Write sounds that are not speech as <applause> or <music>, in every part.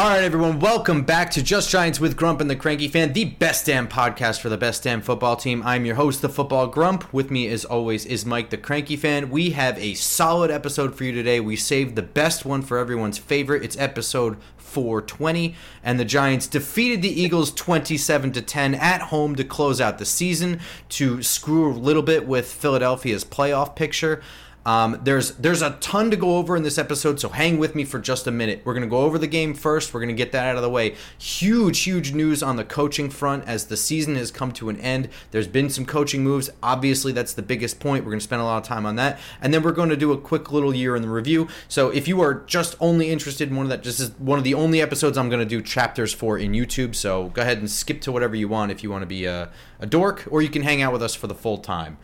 All right, everyone, welcome back to Just Giants with Grump and the Cranky Fan, the best damn podcast for the best damn football team. I'm your host, the Football Grump. With me, as always, is Mike the Cranky Fan. We have a solid episode for you today. We saved the best one for everyone's favorite. It's episode 420, and the Giants defeated the Eagles 27 to 10 at home to close out the season to screw a little bit with Philadelphia's playoff picture. Um, there's there's a ton to go over in this episode, so hang with me for just a minute. We're gonna go over the game first. We're gonna get that out of the way. Huge, huge news on the coaching front as the season has come to an end. There's been some coaching moves. Obviously, that's the biggest point. We're gonna spend a lot of time on that, and then we're going to do a quick little year in the review. So if you are just only interested in one of that, this is one of the only episodes I'm gonna do chapters for in YouTube. So go ahead and skip to whatever you want if you want to be a, a dork, or you can hang out with us for the full time.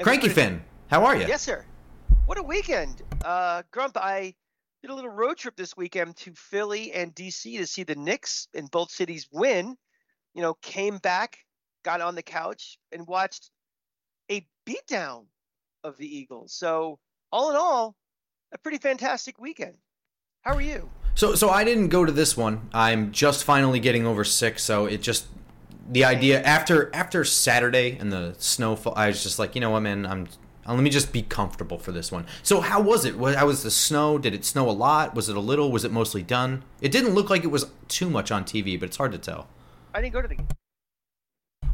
Cranky Finn, how are you? Yes, sir. What a weekend. Uh, Grump, I did a little road trip this weekend to Philly and DC to see the Knicks in both cities win. You know, came back, got on the couch, and watched a beatdown of the Eagles. So, all in all, a pretty fantastic weekend. How are you? So, so I didn't go to this one. I'm just finally getting over sick, so it just the idea after after Saturday and the snowfall. I was just like, you know what, man, I'm Uh, let me just be comfortable for this one. So, how was it? How was the snow? Did it snow a lot? Was it a little? Was it mostly done? It didn't look like it was too much on TV, but it's hard to tell. I didn't go to the.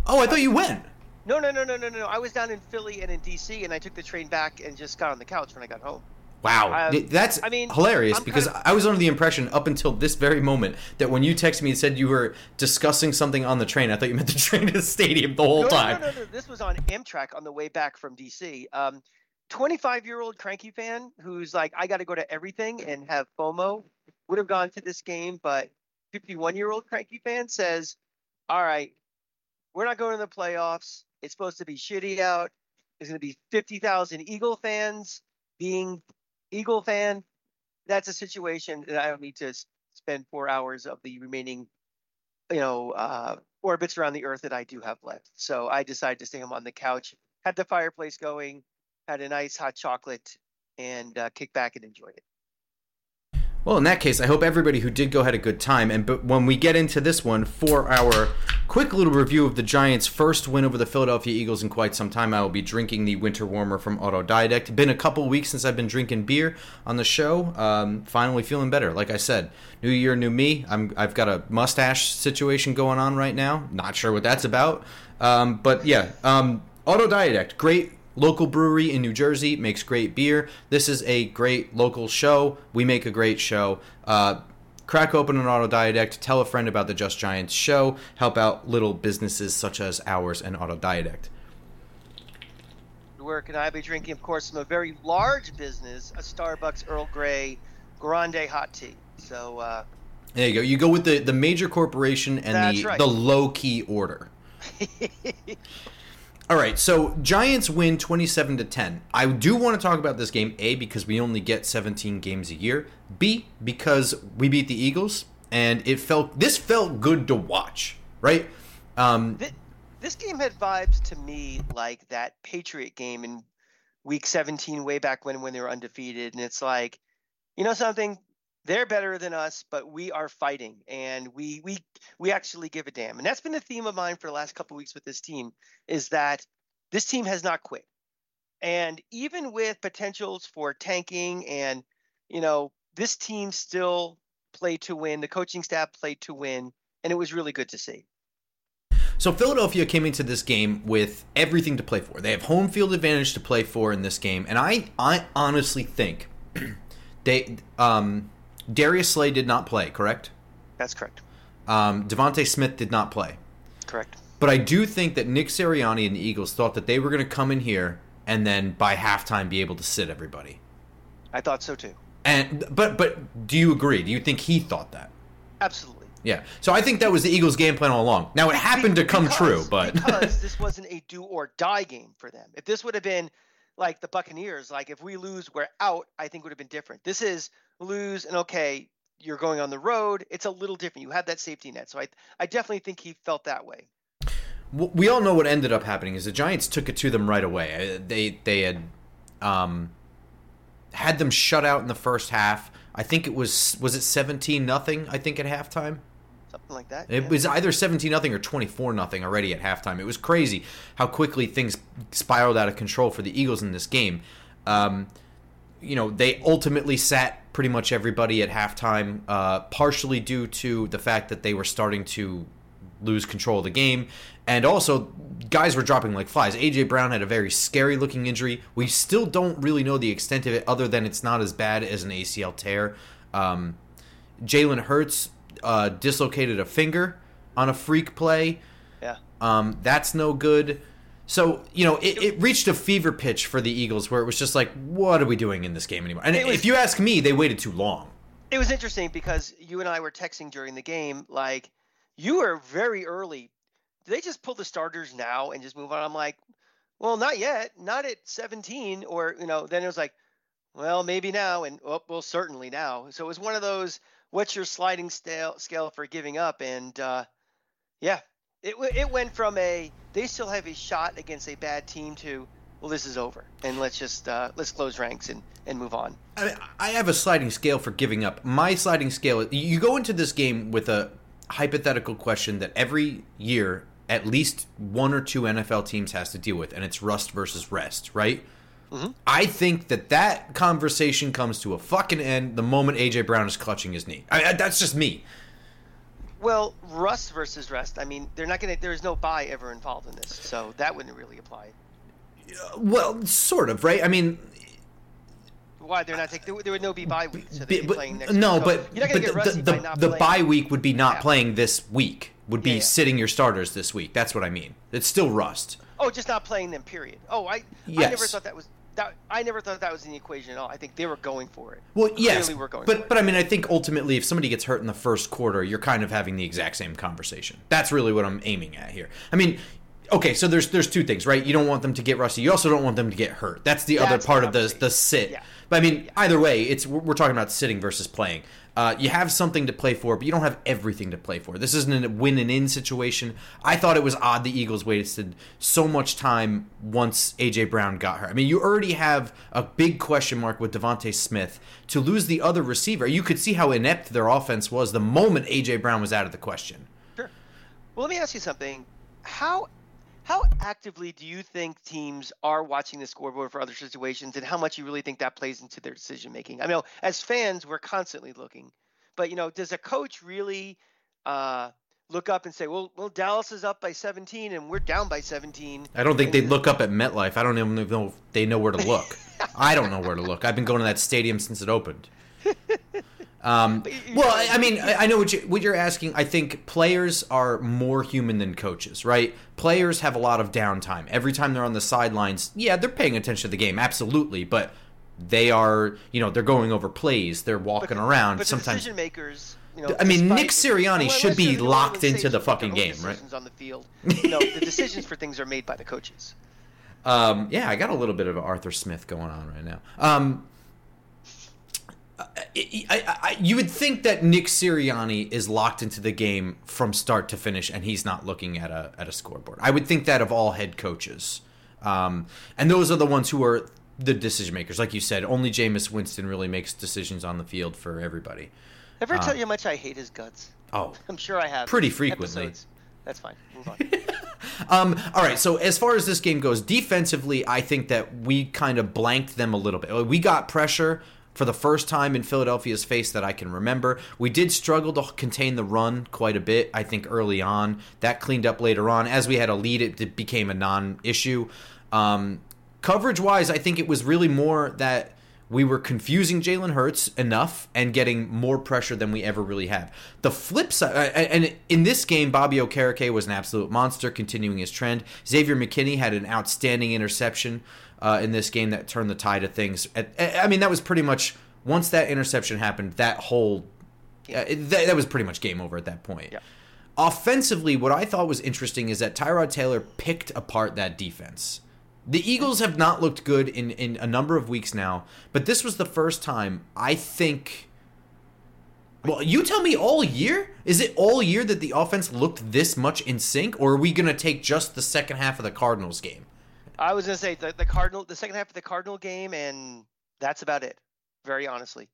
Oh, I thought you went. No, no, no, no, no, no. I was down in Philly and in DC, and I took the train back and just got on the couch when I got home. Wow, um, that's I mean, hilarious I'm because kind of, I was under the impression up until this very moment that when you texted me and said you were discussing something on the train, I thought you meant the <laughs> train to the stadium the whole no, time. No, no, no, no. This was on Amtrak on the way back from DC. Um, 25 year old cranky fan who's like, I got to go to everything and have FOMO would have gone to this game, but 51 year old cranky fan says, All right, we're not going to the playoffs. It's supposed to be shitty out. There's going to be 50,000 Eagle fans being Eagle fan, that's a situation that I don't need to spend four hours of the remaining, you know, uh, orbits around the Earth that I do have left. So I decided to stay home on the couch, had the fireplace going, had a nice hot chocolate, and uh, kick back and enjoy it. Well, in that case, I hope everybody who did go had a good time. And but when we get into this one for our quick little review of the Giants' first win over the Philadelphia Eagles in quite some time, I will be drinking the winter warmer from Autodidact. Been a couple weeks since I've been drinking beer on the show. Um, finally feeling better. Like I said, new year, new me. I'm I've got a mustache situation going on right now. Not sure what that's about. Um, but yeah, um, Autodidact, great local brewery in New Jersey makes great beer. This is a great local show. We make a great show. Uh, crack open an autodidact, tell a friend about the Just Giants show, help out little businesses such as ours and Autodidact. Where can I be drinking? Of course, from a very large business, a Starbucks Earl Grey Grande hot tea. So uh, there you go. You go with the, the major corporation and the, right. the low key order. <laughs> All right, so Giants win 27 to 10. I do want to talk about this game A because we only get 17 games a year. B because we beat the Eagles and it felt this felt good to watch, right? Um, this, this game had vibes to me like that Patriot game in week 17 way back when when they were undefeated and it's like, you know something, they're better than us, but we are fighting and we we we actually give a damn. And that's been the theme of mine for the last couple weeks with this team is that this team has not quit. And even with potentials for tanking and you know, this team still played to win, the coaching staff played to win, and it was really good to see. So Philadelphia came into this game with everything to play for. They have home field advantage to play for in this game, and I I honestly think <clears throat> they um Darius Slay did not play, correct? That's correct. Um, DeVonta Smith did not play. Correct. But I do think that Nick Sirianni and the Eagles thought that they were going to come in here and then by halftime be able to sit everybody. I thought so too. And but but do you agree? Do you think he thought that? Absolutely. Yeah. So I think that was the Eagles' game plan all along. Now it happened to come true, but because <laughs> this wasn't a do or die game for them. If this would have been like the Buccaneers, like if we lose, we're out, I think would have been different. This is lose and okay, you're going on the road. It's a little different. You have that safety net. So I I definitely think he felt that way. we all know what ended up happening is the Giants took it to them right away. Uh, They they had um, had them shut out in the first half. I think it was was it seventeen nothing. I think at halftime. Something like that. It yeah. was either 17 nothing or 24 nothing already at halftime. It was crazy how quickly things spiraled out of control for the Eagles in this game. Um, you know, they ultimately sat pretty much everybody at halftime, uh, partially due to the fact that they were starting to lose control of the game. And also, guys were dropping like flies. A.J. Brown had a very scary looking injury. We still don't really know the extent of it, other than it's not as bad as an ACL tear. Um, Jalen Hurts uh, dislocated a finger on a freak play. yeah. Um, that's no good. So you know, it, it reached a fever pitch for the Eagles, where it was just like, what are we doing in this game anymore? And was- if you ask me, they waited too long. It was interesting because you and I were texting during the game. Like, you were very early. Did they just pull the starters now and just move on? I'm like, well, not yet. Not at 17. Or, you know, then it was like, well, maybe now. And, oh, well, certainly now. So it was one of those, what's your sliding scale, scale for giving up? And, uh, yeah, it, it went from a, they still have a shot against a bad team to, well, this is over. And let's just, uh, let's close ranks and, and move on. I, I have a sliding scale for giving up. My sliding scale. You go into this game with a hypothetical question that every year at least one or two NFL teams has to deal with, and it's rust versus rest, right? Mhm. I think that that conversation comes to a fucking end the moment AJ Brown is clutching his knee. I, I, that's just me. Well, rust versus rest. I mean, they're not gonna. There's no buy ever involved in this, so that wouldn't really apply. Well, sort of, right? I mean, Why they're not taking? There, would no be bye week, so they'd be but- playing next. no, week. But you're not gonna but the by the, the bye week would be not Yeah. playing this week. Would be Yeah, yeah. sitting your starters this week. That's what I mean. It's still rust. Oh, just not playing them. Period. Oh, I. I never thought that was. That, I never thought that was in the equation at all. I think they were going for it. Well, yes, Clearly we're going for but it. but I mean, I think ultimately, if somebody gets hurt in the first quarter, you're kind of having the exact same conversation. That's really what I'm aiming at here. I mean, okay, so there's there's two things, right? You don't want them to get rusty. You also don't want them to get hurt. That's the other That's the part of the the sit. Yeah. But I mean, either way, it's we're we're talking about sitting versus playing. Uh, you have something to play for, but you don't have everything to play for. This isn't a win and in situation. I thought it was odd the Eagles wasted so much time once AJ Brown got hurt. I mean, you already have a big question mark with DeVonta Smith. To lose the other receiver, you could see how inept their offense was the moment AJ Brown was out of the question. Sure. Well, let me ask you something. How how actively do you think teams are watching the scoreboard for other situations, and how much you really think that plays into their decision making? I know as fans, we're constantly looking, but you know, does a coach really uh, look up and say, "Well, well, Dallas is up by 17, and we're down by 17"? I don't think they'd look up at MetLife. I don't even know if they know where to look. <laughs> I don't know where to look. I've been going to that stadium since it opened. Um, well, I, I mean, I, I know what you what you're asking. I think players are more human than coaches, right? Players have a lot of downtime. Every time they're on the sidelines, yeah, they're paying attention to the game, absolutely, but they are, you know, they're going over plays, they're walking around. But Sometimes decision makers, you know, I mean, Nick Sirianni Well, should be just- you know, locked into the fucking game, right? on the field. <laughs> You know, the decisions for things are made by the coaches. Um, yeah, I got a little bit of Arthur Smith going on right now. Um, I, I, I, you would think that Nick Sirianni is locked into the game from start to finish, and he's not looking at a at a scoreboard. I would think that of all head coaches, um, and those are the ones who are the decision makers. Like you said, only Jameis Winston really makes decisions on the field for everybody. Ever tell Uh, you how much I hate his guts? Oh, <laughs> I'm sure I have. Pretty frequently. Episodes. That's fine. Move on. <laughs> Um, all right, so as far as this game goes, defensively, I think that we kind of blanked them a little bit. We got pressure for the first time in Philadelphia's face that I can remember. We did struggle to contain the run quite a bit, I think, early on. That cleaned up later on. As we had a lead, it became a non issue. Um, coverage wise, I think it was really more that we were confusing Jalen Hurts enough and getting more pressure than we ever really have. The flip side, and in this game, Bobby Okereke was an absolute monster, continuing his trend. Xavier McKinney had an outstanding interception uh, in this game that turned the tide of things. I mean, that was pretty much once that interception happened, that whole uh, that, that was pretty much game over at that point. Yeah. Offensively, what I thought was interesting is that Tyrod Taylor picked apart that defense. The Eagles have not looked good in, in a number of weeks now, but this was the first time I think. Well, you tell me all year? Is it all year that the offense looked this much in sync, or are we going to take just the second half of the Cardinals game? I was going to say the, the Cardinal, the second half of the Cardinal game, and that's about it. Very honestly.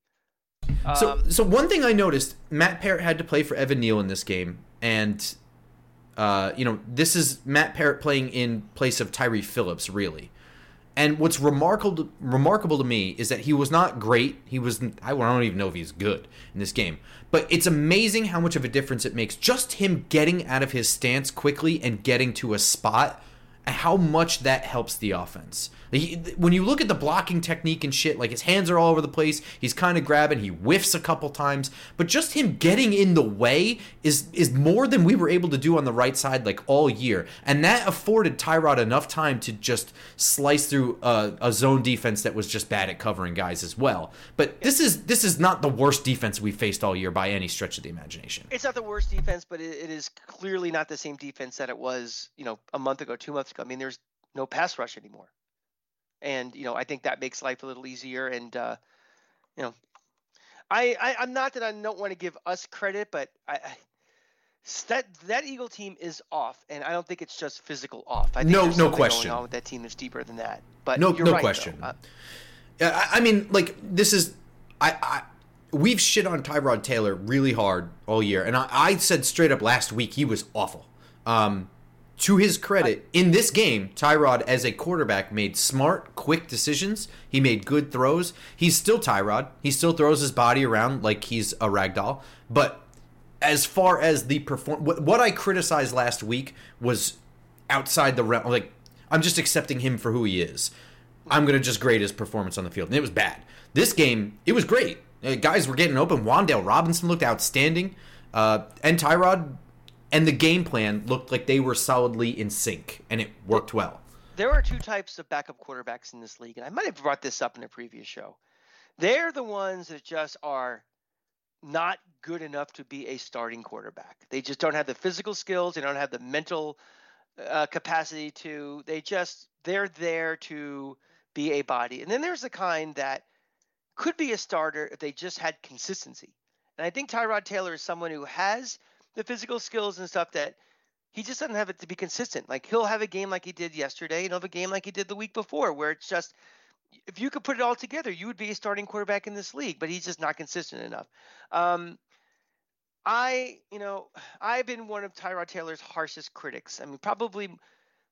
So, Um, so one thing I noticed, Matt Peart had to play for Evan Neal in this game, and uh, you know this is Matt Peart playing in place of Tyre Phillips, really. And what's remarkable remarkable to me is that he was not great. He was I don't even know if he's good in this game. But it's amazing how much of a difference it makes just him getting out of his stance quickly and getting to a spot how much that helps the offense. He, when you look at the blocking technique and shit, like his hands are all over the place. He's kind of grabbing. He whiffs a couple times, but just him getting in the way is is more than we were able to do on the right side like all year, and that afforded Tyrod enough time to just slice through a, a zone defense that was just bad at covering guys as well. But this is this is not the worst defense we faced all year by any stretch of the imagination. it's not the worst defense, but it, it is clearly not the same defense that it was, you know, a month ago, two months ago. I mean, there's no pass rush anymore, and you know, I think that makes life a little easier. And uh, you know, I, I I'm not that I don't want to give us credit, but I. I that that Eagle team is off, and I don't think it's just physical off. I think No- no question. Going on with that team that's deeper than that. But No- no right, question. Uh, I, I mean, like this is I, I we've shit on Tyrod Taylor really hard all year, and I, I said straight up last week he was awful. Um, to his credit, in this game, Tyrod as a quarterback made smart, quick decisions. He made good throws. He's still Tyrod. He still throws his body around like he's a ragdoll. But as far as the perform, what, I criticized last week was outside the realm. Like I'm just accepting him for who he is. I'm gonna just grade his performance on the field, and it was bad. This game, it was great. Uh, guys were getting open. Wan'Dale Robinson looked outstanding, uh, and Tyrod and the game plan looked like they were solidly in sync, and it worked well. there are two types of backup quarterbacks in this league, and I might have brought this up in a previous show. They're the ones that just are not good enough to be a starting quarterback. They just don't have the physical skills. They don't have the mental uh, capacity to. They just they're there to be a body. And then there's the kind that could be a starter if they just had consistency. And I think Tyrod Taylor is someone who has the physical skills and stuff that he just doesn't have it to be consistent. Like he'll have a game like he did yesterday, and he'll have a game like he did the week before, where it's just if you could put it all together, you would be a starting quarterback in this league. But he's just not consistent enough. Um, I, you know, I've been one of Tyrod Taylor's harshest critics. I mean, probably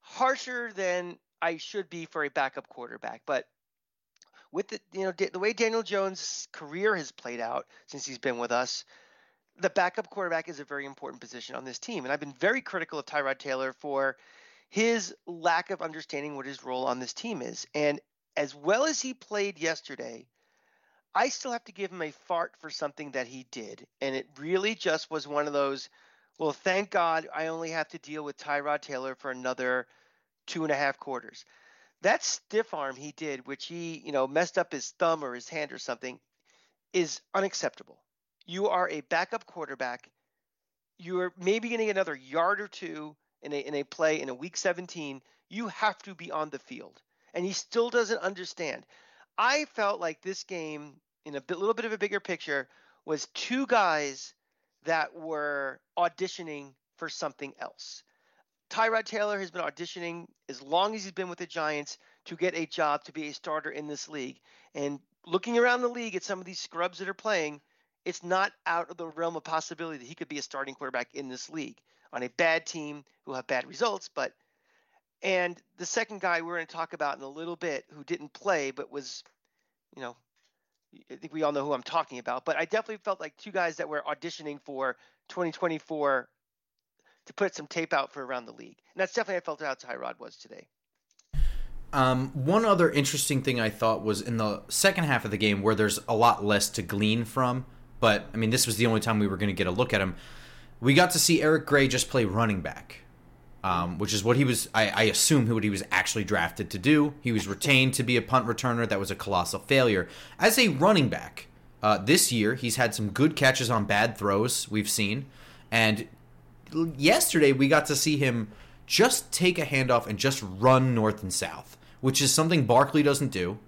harsher than I should be for a backup quarterback. But with the, you know, the way Daniel Jones' career has played out since he's been with us, the backup quarterback is a very important position on this team. And I've been very critical of Tyrod Taylor for his lack of understanding what his role on this team is. And as well as he played yesterday, I still have to give him a fart for something that he did. And it really just was one of those, well, thank God I only have to deal with Tyrod Taylor for another two and a half quarters. That stiff arm he did, which he, you know, messed up his thumb or his hand or something, is unacceptable. You are a backup quarterback. You are maybe getting another yard or two in a in a play in a week 17. You have to be on the field. And he still doesn't understand. I felt like this game, in a bit, little bit of a bigger picture, was two guys that were auditioning for something else. Tyrod Taylor has been auditioning as long as he's been with the Giants to get a job to be a starter in this league. And looking around the league at some of these scrubs that are playing, it's not out of the realm of possibility that he could be a starting quarterback in this league on a bad team who have bad results. But and the second guy we're going to talk about in a little bit who didn't play but was, you know, I think we all know who I'm talking about. But I definitely felt like two guys that were auditioning for 2024 to put some tape out for around the league. And that's definitely I felt how Tyrod was today. Um, one other interesting thing I thought was in the second half of the game where there's a lot less to glean from, but I mean, this was the only time we were going to get a look at him. We got to see Eric Gray just play running back, um, which is what he was, I, I assume, what he was actually drafted to do. He was retained to be a punt returner. That was a colossal failure. As a running back, Uh, this year, he's had some good catches on bad throws. We've seen, and yesterday we got to see him just take a handoff and just run north and south, which is something Barkley doesn't do.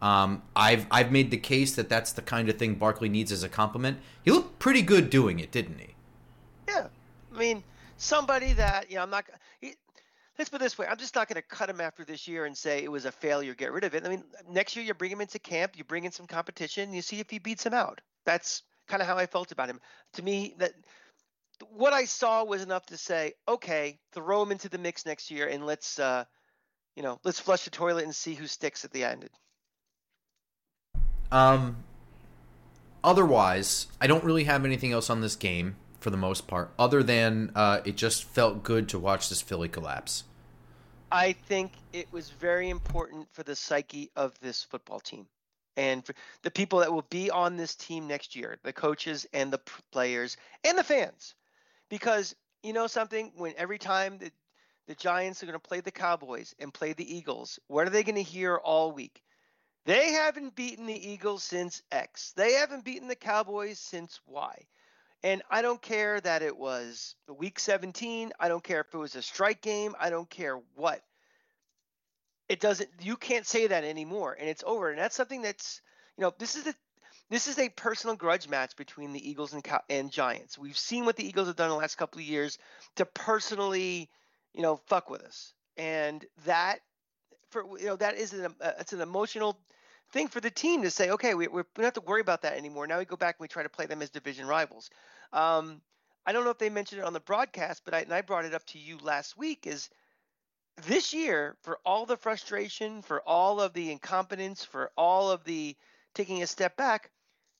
Um, I've I've made the case that that's the kind of thing Barkley needs as a compliment. He looked pretty good doing it, didn't he? Yeah, I mean, somebody that you know, I'm not. He, let's put this way: I'm just not going to cut him after this year and say it was a failure, get rid of it. I mean, next year you bring him into camp, you bring in some competition, you see if he beats him out. That's kind of how I felt about him. To me, that what I saw was enough to say, okay, throw him into the mix next year, and let's, uh, you know, let's flush the toilet and see who sticks at the end. Um. Otherwise, I don't really have anything else on this game for the most part, other than uh, it just felt good to watch this Philly collapse. I think it was very important for the psyche of this football team and for the people that will be on this team next year, the coaches and the players and the fans. Because you know something, when every time the, the Giants are going to play the Cowboys and play the Eagles, what are they going to hear all week? They haven't beaten the Eagles since X. They haven't beaten the Cowboys since Y. And I don't care that it was week 17. I don't care if it was a strike game. I don't care what. It doesn't, you can't say that anymore. And it's over. And that's something that's, you know, this is a, this is a personal grudge match between the Eagles and, and Giants. We've seen what the Eagles have done the last couple of years to personally, you know, fuck with us. And that, for, you know, that is an, uh, it's an emotional thing for the team to say, okay, we, we don't have to worry about that anymore. Now we go back and we try to play them as division rivals. Um, I don't know if they mentioned it on the broadcast, but I, and I brought it up to you last week is this year for all the frustration, for all of the incompetence, for all of the taking a step back,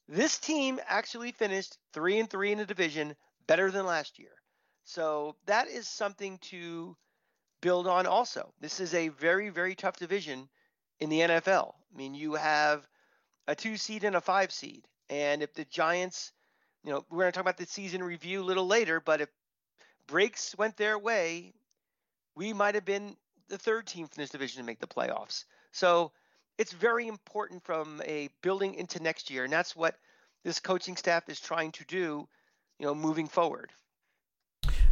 this team actually finished three and three in the division, better than last year. So that is something to build on. Also, this is a very very tough division in the NFL. I mean, you have a two seed and a five seed. And if the Giants, you know, we're going to talk about the season review a little later, but if breaks went their way, we might have been the third team from this division to make the playoffs. So it's very important from a building into next year. And that's what this coaching staff is trying to do, you know, moving forward.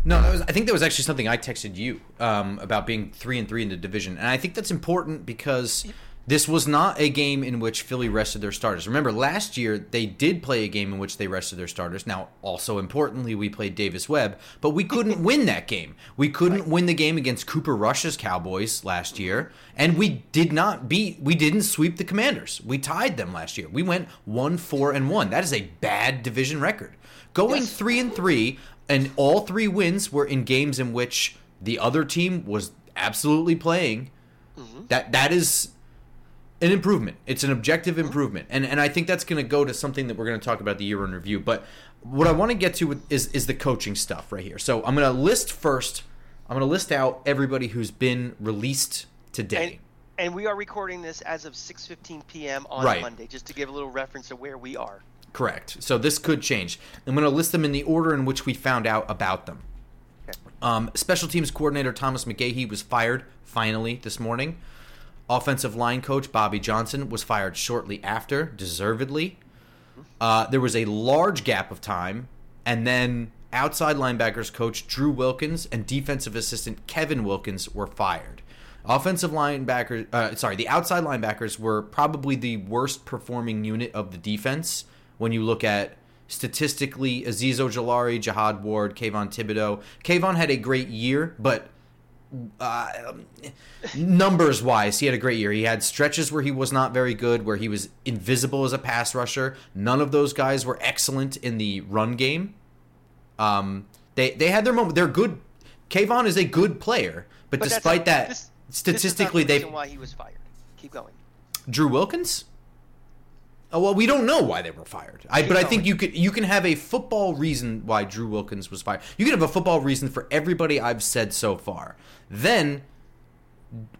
No, was, I think that was actually something I texted you um, about being three and three in the division, and I think that's important because this was not a game in which Philly rested their starters. Remember, last year they did play a game in which they rested their starters. Now, also importantly, we played Davis Webb, but we couldn't win that game. We couldn't right. win the game against Cooper Rush's Cowboys last year, and we did not beat. We didn't sweep the Commanders. We tied them last year. We went one four and one. That is a bad division record. Going yes. three and three and all three wins were in games in which the other team was absolutely playing. Mm-hmm. That that is an improvement. It's an objective mm-hmm. improvement, and and I think that's going to go to something that we're going to talk about the year in review. But what I want to get to is is the coaching stuff right here. So I'm going to list first. I'm going to list out everybody who's been released today. And, and we are recording this as of 6:15 p.m. on right. Monday, just to give a little reference of where we are. Correct. So this could change. I'm going to list them in the order in which we found out about them. Okay. Um, special teams coordinator Thomas McGaughey was fired finally this morning. Offensive line coach Bobby Johnson was fired shortly after, deservedly. Uh, there was a large gap of time, and then outside linebackers coach Drew Wilkins and defensive assistant Kevin Wilkins were fired. Offensive linebackers, uh, sorry, the outside linebackers were probably the worst performing unit of the defense when you look at statistically Azeez Ojulari, Jihad Ward, Kayvon Thibodeaux. Kayvon had a great year, but uh, numbers wise, he had a great year. He had stretches where he was not very good, where he was invisible as a pass rusher. None of those guys were excellent in the run game. Um, they they had their moment. They're good. Kayvon is a good player, but, but despite that, this, statistically, this they why he was fired. Keep going. Drew Wilkins. Oh, well, we don't know why they were fired. I, but I think you could you can have a football reason why Drew Wilkins was fired. You can have a football reason for everybody I've said so far. Then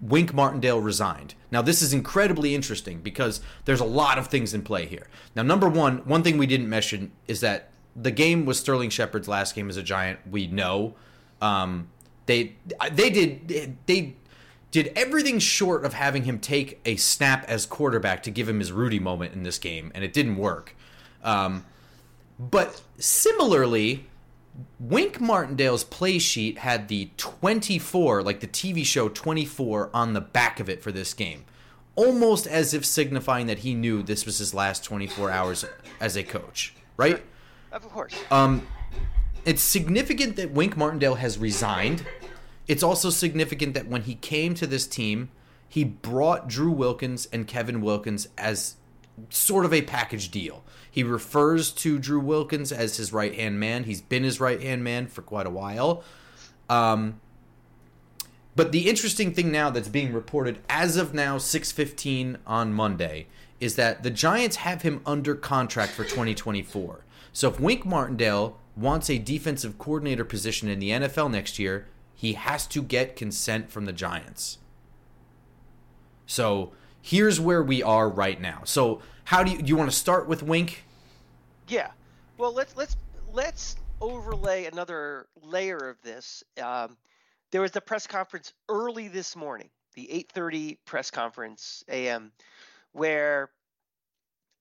Wink Martindale resigned. Now this is incredibly interesting because there's a lot of things in play here. Now number 1, one thing we didn't mention is that the game was Sterling Shepard's last game as a Giant. We know um, they they did they did everything short of having him take a snap as quarterback to give him his Rudy moment in this game, and it didn't work. Um, but similarly, Wink Martindale's play sheet had the 24, like the TV show 24, on the back of it for this game. Almost as if signifying that he knew this was his last 24 hours as a coach, right? Of course. Um, it's significant that Wink Martindale has resigned. It's also significant that when he came to this team, he brought Drew Wilkins and Kevin Wilkins as sort of a package deal. He refers to Drew Wilkins as his right hand man. He's been his right hand man for quite a while. Um, but the interesting thing now that's being reported as of now, 6:15 on Monday, is that the Giants have him under contract for 2024. So if Wink Martindale wants a defensive coordinator position in the NFL next year, he has to get consent from the Giants. So here's where we are right now. So how do you do you want to start with Wink? Yeah. Well, let's let's let's overlay another layer of this. Um, there was the press conference early this morning, the 8:30 press conference a.m., where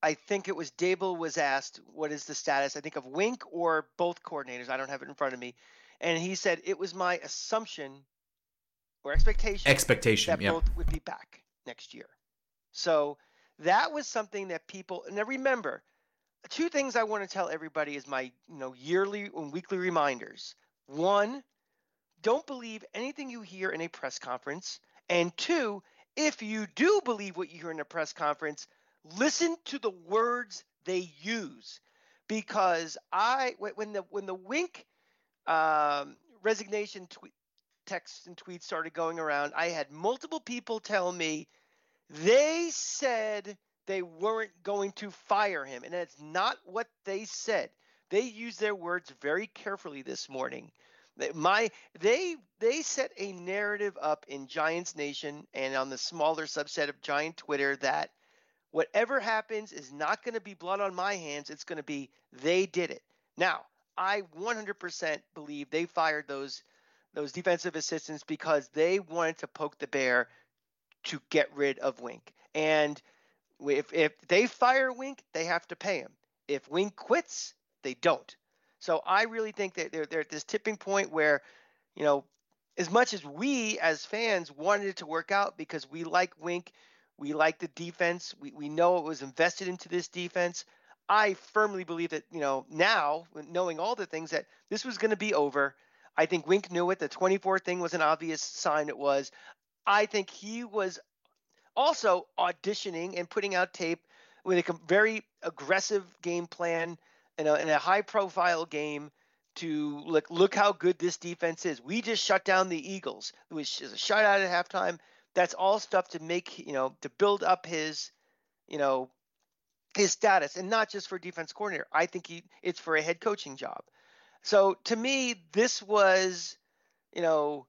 I think it was Daboll was asked what is the status. I think of Wink or both coordinators. I don't have it in front of me, and he said it was my assumption or expectation expectation that yeah. both would be back next year. So that was something that people now remember. Two things I want to tell everybody is my you know yearly and weekly reminders. One, don't believe anything you hear in a press conference. And two, if you do believe what you hear in a press conference, listen to the words they use. Because I when the when the wink um, resignation texts and tweets started going around, I had multiple people tell me they said they weren't going to fire him. And that's not what they said. They used their words very carefully this morning. My they they set a narrative up in Giants Nation and on the smaller subset of Giant Twitter that whatever happens is not going to be blood on my hands. It's going to be they did it. Now, I 100% believe they fired those those defensive assistants because they wanted to poke the bear to get rid of Wink. And if if they fire Wink, they have to pay him. If Wink quits, they don't. So I really think that they're, they're at this tipping point where, you know, as much as we as fans wanted it to work out because we like Wink, we like the defense, we, we know it was invested into this defense. I firmly believe that, you know, now, knowing all the things, that this was going to be over. I think Wink knew it. The 24 thing was an obvious sign it was. I think he was also auditioning and putting out tape with a very aggressive game plan in a, in a high profile game to look look how good this defense is. We just shut down the Eagles. It was a shutout at halftime. That's all stuff to make you know to build up his you know his status, and not just for defense coordinator. I think he it's for a head coaching job. So to me, this was you know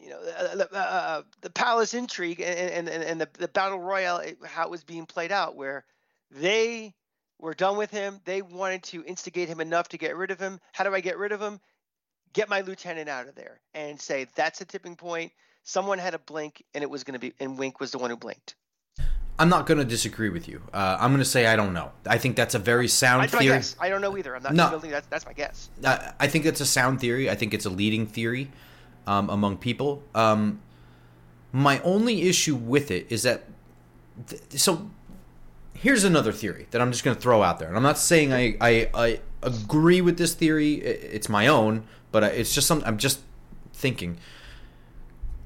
you know the, uh, the palace intrigue and and, and the, the battle royale how it was being played out where they we're done with him. They wanted to instigate him enough to get rid of him. How do I get rid of him? Get my lieutenant out of there and say that's a tipping point. Someone had a blink, and it was going to be, and Wink was the one who blinked. I'm not going to disagree with you. Uh, I'm going to say I don't know. I think that's a very sound that's theory. I don't know either. I'm not no. building. That's, that's my guess. Uh, I think it's a sound theory. I think it's a leading theory um, among people. Um, my only issue with it is that, th- so here's another theory that I'm just going to throw out there. And I'm not saying I, I, I agree with this theory. It's my own, but it's just something I'm just thinking.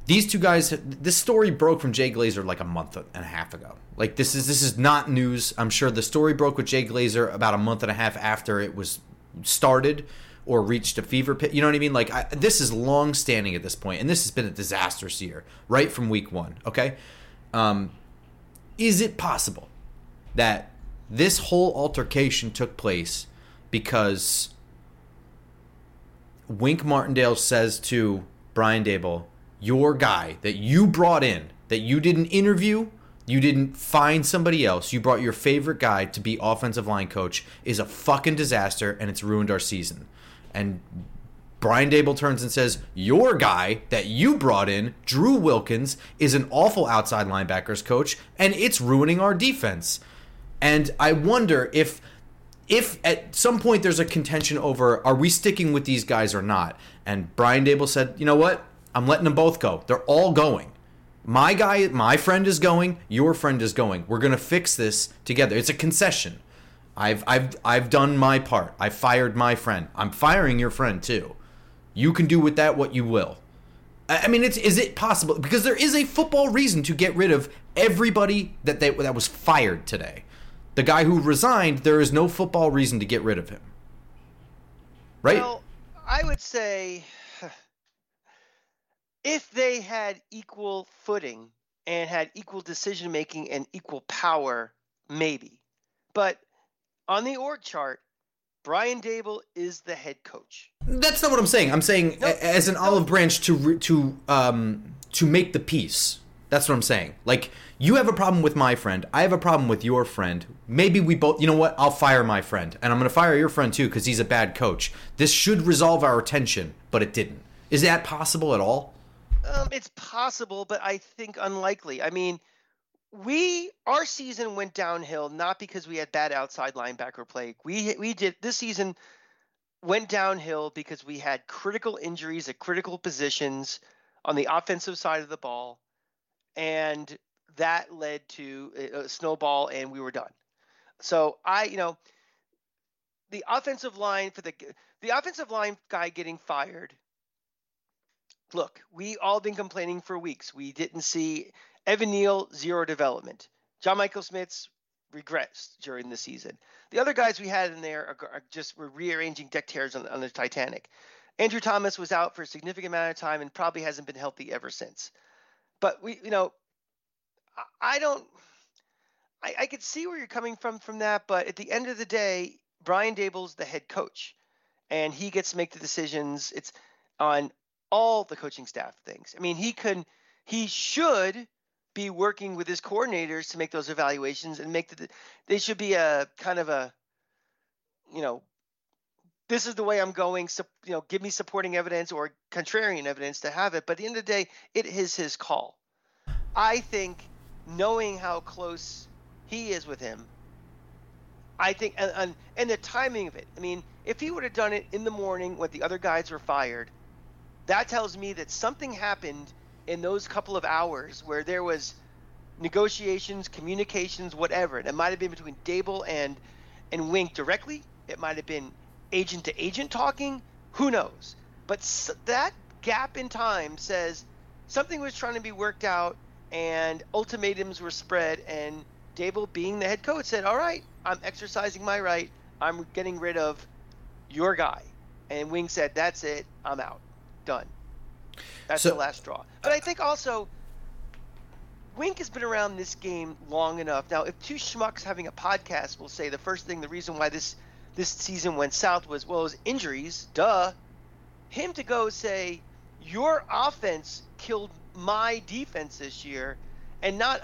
These two guys, this story broke from Jay Glazer like a month and a half ago. Like this is this is not news. I'm sure the story broke with Jay Glazer about a month and a half after it was started or reached a fever pit. You know what I mean? Like I, this is long standing at this point, and this has been a disastrous year right from week one. Okay, um, is it possible that this whole altercation took place because Wink Martindale says to Brian Daboll, your guy that you brought in, that you didn't interview, you didn't find somebody else, you brought your favorite guy to be offensive line coach, is a fucking disaster and it's ruined our season. And Brian Daboll turns and says, Your guy that you brought in, Drew Wilkins, is an awful outside linebackers coach and it's ruining our defense. And I wonder if if at some point there's a contention over are we sticking with these guys or not, and Brian Daboll said, you know what, I'm letting them both go. They're all going. My guy, my friend is going. Your friend is going. We're gonna fix this together. It's a concession. I've I've I've done my part. I fired my friend. I'm firing your friend too. You can do with that what you will. I mean, it's is it possible because there is a football reason to get rid of everybody that they, that was fired today. The guy who resigned, there is no football reason to get rid of him. Right? Well, I would say if they had equal footing and had equal decision making and equal power, maybe. But on the org chart, Brian Daboll is the head coach. That's not what I'm saying. I'm saying No, as an no. olive branch to to um to make the peace. That's what I'm saying. Like you have a problem with my friend, I have a problem with your friend. Maybe we both. You know what? I'll fire my friend, and I'm going to fire your friend too because he's a bad coach. This should resolve our tension, but it didn't. Is that possible at all? Um, it's possible, but I think unlikely. I mean, we our season went downhill not because we had bad outside linebacker play. We we did this season went downhill because we had critical injuries at critical positions on the offensive side of the ball, and that led to a, snowball, and we were done. So I, you know, the offensive line for the the offensive line guy getting fired look, we all been complaining for weeks. We didn't see Evan Neal zero development. John Michael Schmitz regressed during the season. The other guys we had in there are, are just were rearranging deck chairs on, on the Titanic. Andrew Thomas was out for a significant amount of time and probably hasn't been healthy ever since. But we, you know, I, I don't. I, I could see where you're coming from from that, but at the end of the day, Brian Daboll's the head coach, and he gets to make the decisions. It's on all the coaching staff things. I mean, he can, he should be working with his coordinators to make those evaluations and make the. They should be a kind of a, you know, this is the way I'm going. So, you know, give me supporting evidence or contrarian evidence to have it. But at the end of the day, it is his call. I think knowing how close he is with him, I think, and, and, and the timing of it. I mean, if he would have done it in the morning when the other guys were fired, that tells me that something happened in those couple of hours where there was negotiations, communications, whatever. And it might have been between Daboll and and Wink directly. It might have been agent to agent talking. Who knows? But that gap in time says something was trying to be worked out, and ultimatums were spread. And Daboll, being the head coach, said, "All right, I'm exercising my right. I'm getting rid of your guy." And Wink said, "That's it. I'm out. Done." That's So- the last straw. But I think also Wink has been around this game long enough. Now, if two schmucks having a podcast will say the first thing, the reason why this this season went south was well, it was injuries. Duh. Him to go say your offense killed my defense this year, and not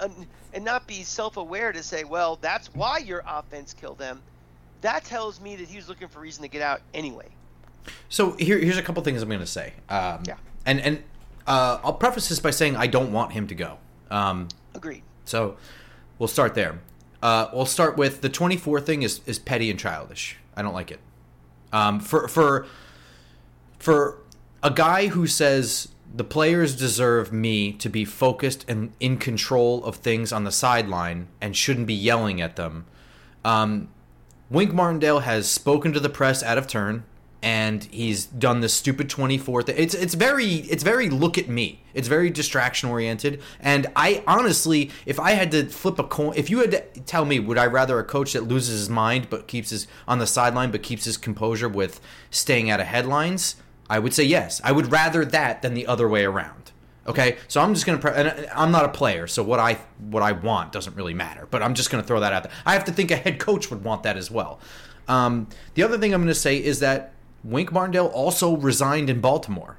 and not be self-aware to say, well, that's why your offense killed them. That tells me that he was looking for a reason to get out anyway. So here, here's a couple things I'm going to say. Um, Yeah. And and uh, I'll preface this by saying I don't want him to go. Um, Agreed. so we'll start there. Uh, we'll start with the 24 thing is is petty and childish. I don't like it. Um, for for for a guy who says the players deserve me to be focused and in control of things on the sideline and shouldn't be yelling at them. Um, Wink Martindale has spoken to the press out of turn, and he's done this stupid 24 thing. It's it's very it's very look at me. It's very distraction oriented. And I honestly, if I had to flip a coin, if you had to tell me, would I rather a coach that loses his mind but keeps his on the sideline but keeps his composure with staying out of headlines? I would say yes. I would rather that than the other way around. Okay, so I'm just gonna. Pre- and I'm not a player, so what I what I want doesn't really matter. But I'm just gonna throw that out there. I have to think a head coach would want that as well. Um, the other thing I'm gonna say is that Wink Martindale also resigned in Baltimore.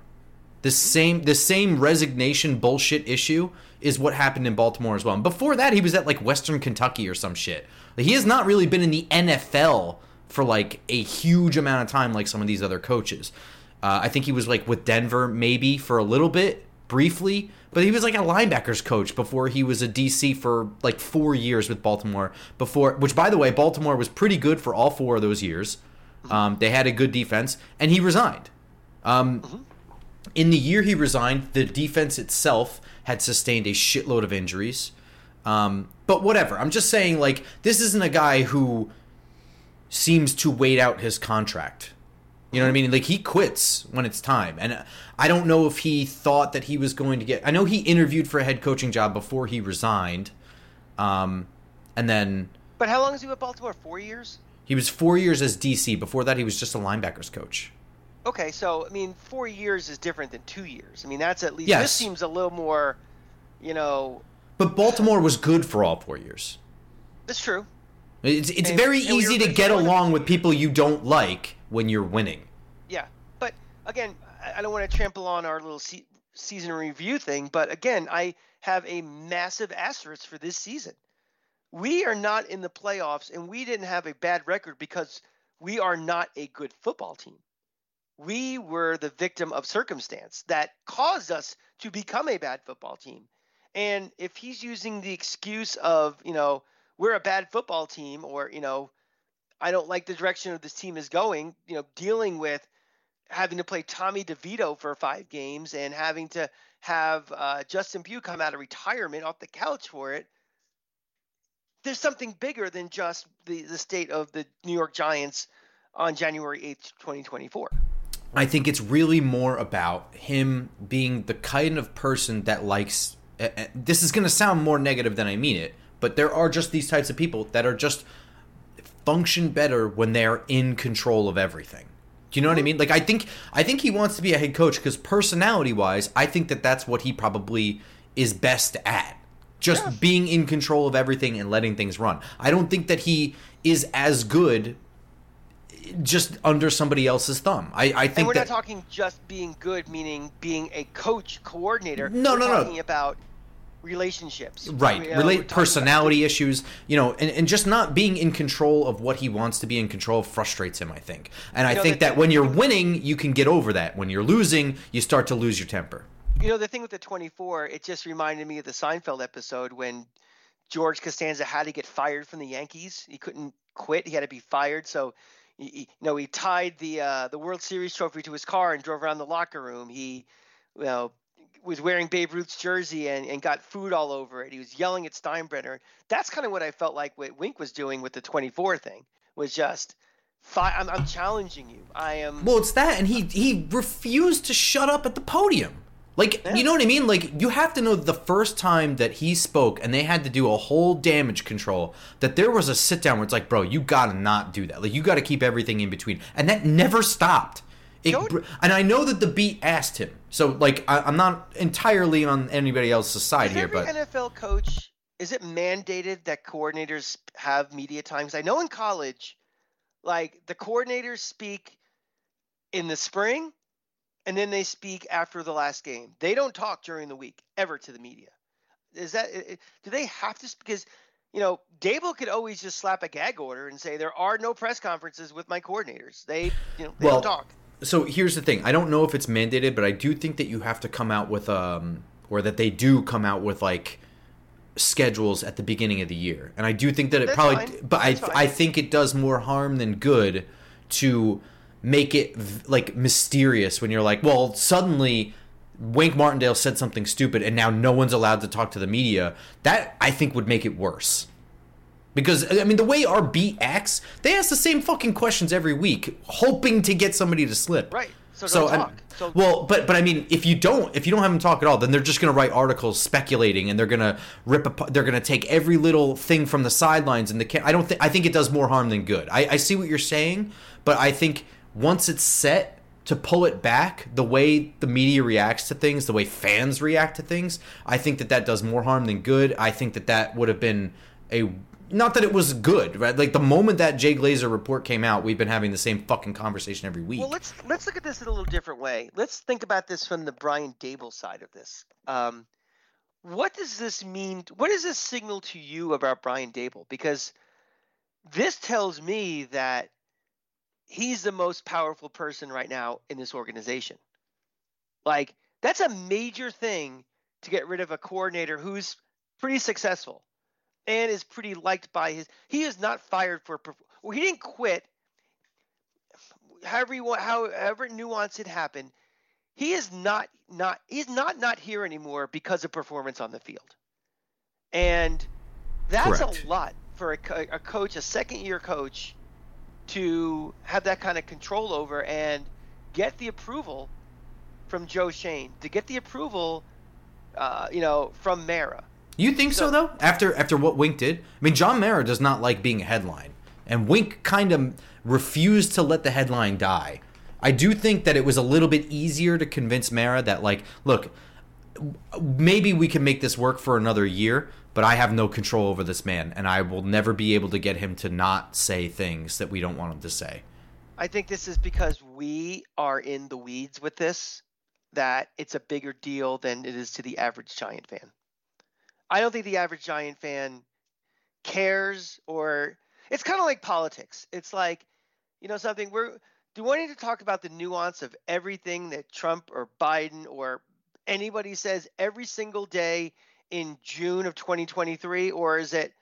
The same the same resignation bullshit issue is what happened in Baltimore as well. And before that, he was at like Western Kentucky or some shit. He has not really been in the NFL for like a huge amount of time like some of these other coaches. Uh, I think he was like with Denver maybe for a little bit, briefly, but he was like a linebackers coach before he was a DC for like four years with Baltimore. Before, which by the way, Baltimore was pretty good for all four of those years. Um, they had a good defense, and he resigned. Um, in the year he resigned, the defense itself had sustained a shitload of injuries. Um, but whatever. I'm just saying, like, this isn't a guy who seems to wait out his contract. You know what I mean? Like he quits when it's time. And I don't know if he thought that he was going to get I know he interviewed for a head coaching job before he resigned. Um and then But how long was he with Baltimore? 4 years? He was 4 years as DC. Before that he was just a linebackers coach. Okay, so I mean 4 years is different than 2 years. I mean that's at least yes. this seems a little more, you know, But Baltimore was good for all 4 years. That's true. It's it's and, very and easy to get along with people you don't like when you're winning. Yeah, but again, I don't want to trample on our little se- season review thing, but again, I have a massive asterisk for this season. We are not in the playoffs, and we didn't have a bad record because we are not a good football team. We were the victim of circumstance that caused us to become a bad football team. And if he's using the excuse of, you know, we're a bad football team, or, you know, I don't like the direction of this team is going, you know, dealing with having to play Tommy DeVito for five games and having to have uh, Justin Pugh come out of retirement off the couch for it. There's something bigger than just the, the state of the New York Giants on January 8th, 2024. I think it's really more about him being the kind of person that likes. This is going to sound more negative than I mean it, but there are just these types of people that are just function better when they're in control of everything. Do you know what I mean? Like I think I think he wants to be a head coach because personality wise, I think that that's what he probably is best at. Just yeah. being in control of everything and letting things run. I don't think that he is as good just under somebody else's thumb. I, I think and we're that, not talking just being good, meaning being a coach coordinator. No, we're no, talking no. about relationships right you know, relate personality issues you know and, and just not being in control of what he wants to be in control frustrates him i think and i think that when you're winning you can get over that when you're losing you start to lose your temper you know the thing with the 24 it just reminded me of the seinfeld episode when george costanza had to get fired from the yankees he couldn't quit he had to be fired so he, you know he tied the uh, the world series trophy to his car and drove around the locker room he you know was wearing Babe Ruth's jersey and, and got food all over it. He was yelling at Steinbrenner. That's kind of what I felt like what Wink was doing with the 24 thing was just I'm, I'm challenging you. I am. Well, it's that, and he he refused to shut up at the podium. Like, yeah. you know what I mean? Like, you have to know the first time that he spoke and they had to do a whole damage control, that there was a sit down where it's like, bro, you gotta not do that. Like, you gotta keep everything in between. And that never stopped. It, and I know that the beat asked him, so like I, am not entirely on anybody else's side here. But NFL coach, is it mandated that coordinators have media times? I know in college, like the coordinators speak in the spring, and then they speak after the last game. They don't talk during the week ever to the media. Is that do they have to? Because you know, Daboll could always just slap a gag order and say there are no press conferences with my coordinators. They, you know, they well, don't talk so here's the thing. I don't know if it's mandated, but I do think that you have to come out with um or that they do come out with like schedules at the beginning of the year. And I do think that it That's probably fine. but That's I fine. I think it does more harm than good to make it like mysterious when you're like, well, suddenly Wink Martindale said something stupid and now no one's allowed to talk to the media. That I think would make it worse. Because I mean, the way our beat acts, they ask the same fucking questions every week, hoping to get somebody to slip. Right. So, so, and, so well, but but I mean, if you don't if you don't have them talk at all, then they're just going to write articles speculating, and they're going to rip. Apart, they're going to take every little thing from the sidelines, and the I don't think I think it does more harm than good. I, I see what you're saying, but I think once it's set to pull it back, the way the media reacts to things, the way fans react to things, I think that that does more harm than good. I think that that would have been a not that it was good, right? Like the moment that Jay Glazer report came out, we've been having the same fucking conversation every week. Well, let's let's look at this in a little different way. Let's think about this from the Brian Daboll side of this. Um, what does this mean? What does this signal to you about Brian Daboll? Because this tells me that he's the most powerful person right now in this organization. Like That's a major thing to get rid of a coordinator who's pretty successful and is pretty liked by his. He is not fired for. Well, he didn't quit. However, you however nuanced it happened, he is not not he's not not here anymore because of performance on the field, and that's Correct. a lot for a, a coach, a second year coach, to have that kind of control over and get the approval from Joe Schoen to get the approval, uh, you know, from Mara. You think so, so, though? After after what Wink did, I mean, John Mara does not like being a headline, and Wink kind of refused to let the headline die. I do think that it was a little bit easier to convince Mara that, like, look, maybe we can make this work for another year, but I have no control over this man, and I will never be able to get him to not say things that we don't want him to say. I think this is because we are in the weeds with this, that it's a bigger deal than it is to the average Giant fan. I don't think the average Giant fan cares or it's kind of like politics. It's like, you know, something we're do we need to talk about the nuance of everything that Trump or Biden or anybody says every single day in June of 2023 or is it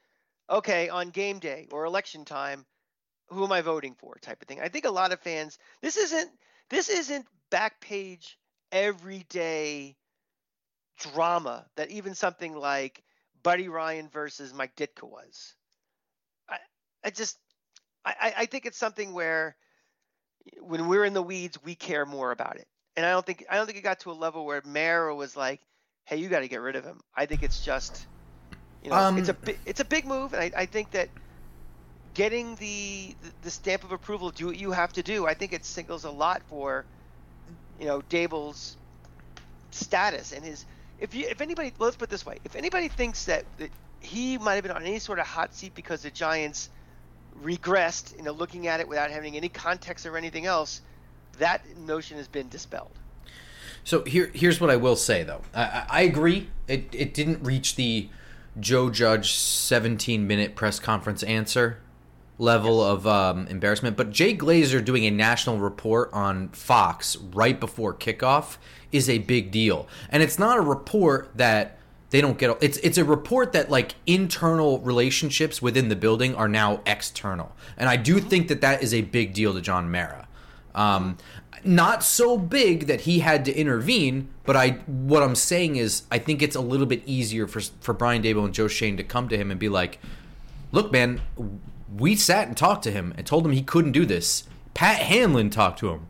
okay on game day or election time who am I voting for type of thing. I think a lot of fans this isn't this isn't back page everyday drama that even something like Buddy Ryan versus Mike Ditka was. I I just I, I think it's something where when we're in the weeds, we care more about it. And I don't think I don't think it got to a level where Mara was like, "Hey, you got to get rid of him." I think it's just, you know, um, it's a it's a big move, and I, I think that getting the the stamp of approval, do what you have to do. I think it signals a lot for, you know, Daboll's status and his. If you if anybody let's put it this way, if anybody thinks that, that he might have been on any sort of hot seat because the Giants regressed, you know, looking at it without having any context or anything else, that notion has been dispelled. So here, here's what I will say though. I, I agree. It it didn't reach the Joe Judge 17 minute press conference answer level of um, embarrassment. But Jay Glazer doing a national report on Fox right before kickoff is a big deal, and it's not a report that they don't get it's it's a report that like internal relationships within the building are now external and i do think that that is a big deal to john mara um, not so big that he had to intervene but i what i'm saying is i think it's a little bit easier for for brian Daboll and joe Schoen to come to him and be like look man we sat and talked to him and told him he couldn't do this pat hanlon talked to him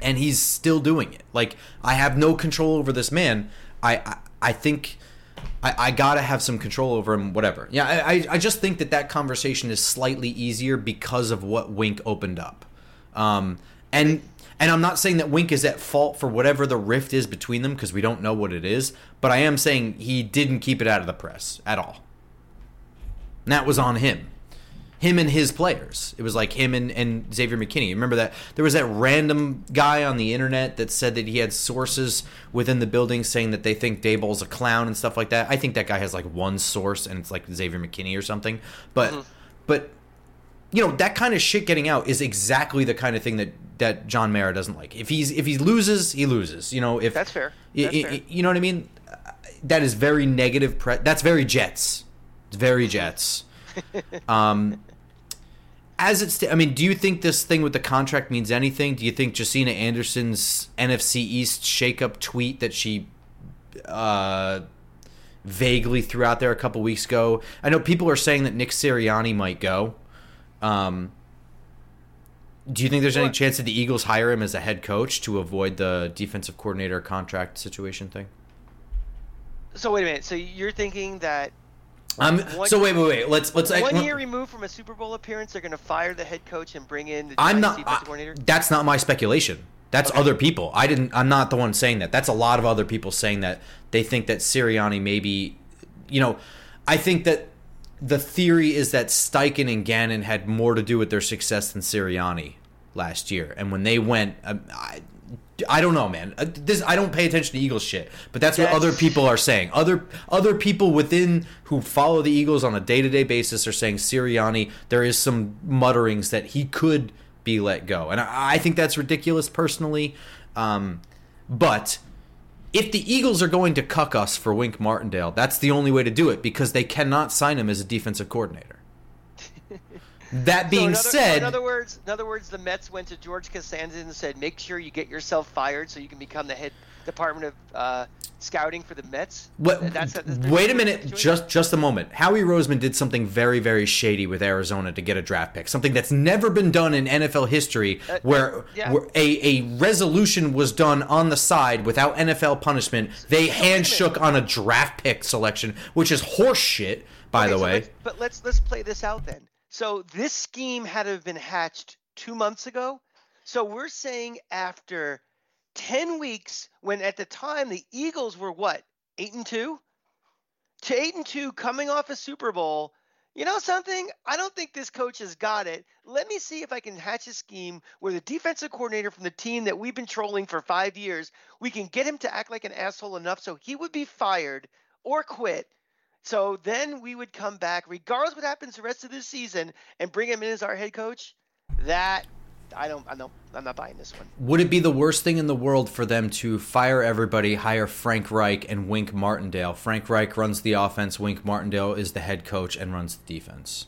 and he's still doing it like i have no control over this man I, I I think I, I gotta have some control over him. Whatever. Yeah, I I just think that that conversation is slightly easier because of what Wink opened up. Um, and and I'm not saying that Wink is at fault for whatever the rift is between them because we don't know what it is. But I am saying he didn't keep it out of the press at all. And that was on him him and his players. It was like him and, and Xavier McKinney. Remember that there was that random guy on the internet that said that he had sources within the building saying that they think Daboll's a clown and stuff like that. I think that guy has like one source and it's like Xavier McKinney or something. But mm-hmm. but you know that kind of shit getting out is exactly the kind of thing that that John Mara doesn't like. If he's if he loses, he loses. You know if that's fair. That's y- fair. You know what I mean? That is very negative. Pre- that's very Jets. It's very Jets. <laughs> um, as it's, st- I mean, do you think this thing with the contract means anything? Do you think Josina Anderson's NFC East shakeup tweet that she uh, vaguely threw out there a couple weeks ago? I know people are saying that Nick Sirianni might go. Um, do you think there's any chance that the Eagles hire him as a head coach to avoid the defensive coordinator contract situation thing? So wait a minute. So you're thinking that um, so wait, wait, wait. Let's let's. One I, year removed from a Super Bowl appearance, they're going to fire the head coach and bring in the I'm not. I, coordinator. That's not my speculation. That's okay. other people. I didn't. I'm not the one saying that. That's a lot of other people saying that they think that Sirianni maybe. You know, I think that the theory is that Steichen and Gannon had more to do with their success than Sirianni last year, and when they went, um, I, I don't know, man. Uh, this I don't pay attention to Eagles shit, but that's, that's, what other people are saying. Other other people within who follow the Eagles on a day to day basis are saying Sirianni. There is some mutterings that he could be let go, and I, I think that's ridiculous personally. Um, but if the Eagles are going to cuck us for Wink Martindale, that's the only way to do it because they cannot sign him as a defensive coordinator. <laughs> That being so in other, said, in other words, in other words, the Mets went to George Costanza and said, "Make sure you get yourself fired so you can become the head department of uh, scouting for the Mets." What, That's, that's, wait a minute, just just a moment. Howie Roseman did something very very shady with Arizona to get a draft pick. Something that's never been done in NFL history, Uh, where, yeah. where a, a resolution was done on the side without NFL punishment. They hand shook on a draft pick selection, which is horseshit, by Okay, the so way. let's- but let's let's play this out then. So this scheme had to have been hatched two months ago. So we're saying after ten weeks, when at the time the Eagles were what eight and two, to eight and two, coming off a Super Bowl. You know something? I don't think this coach has got it. Let me see if I can hatch a scheme where the defensive coordinator from the team that we've been trolling for five years, we can get him to act like an asshole enough so he would be fired or quit so then we would come back, regardless what happens the rest of this season, and bring him in as our head coach. That I don't, I don't, I'm not buying this one. Would it be the worst thing in the world for them to fire everybody, hire Frank Reich and Wink Martindale? Frank Reich runs the offense, Wink Martindale is the head coach and runs the defense.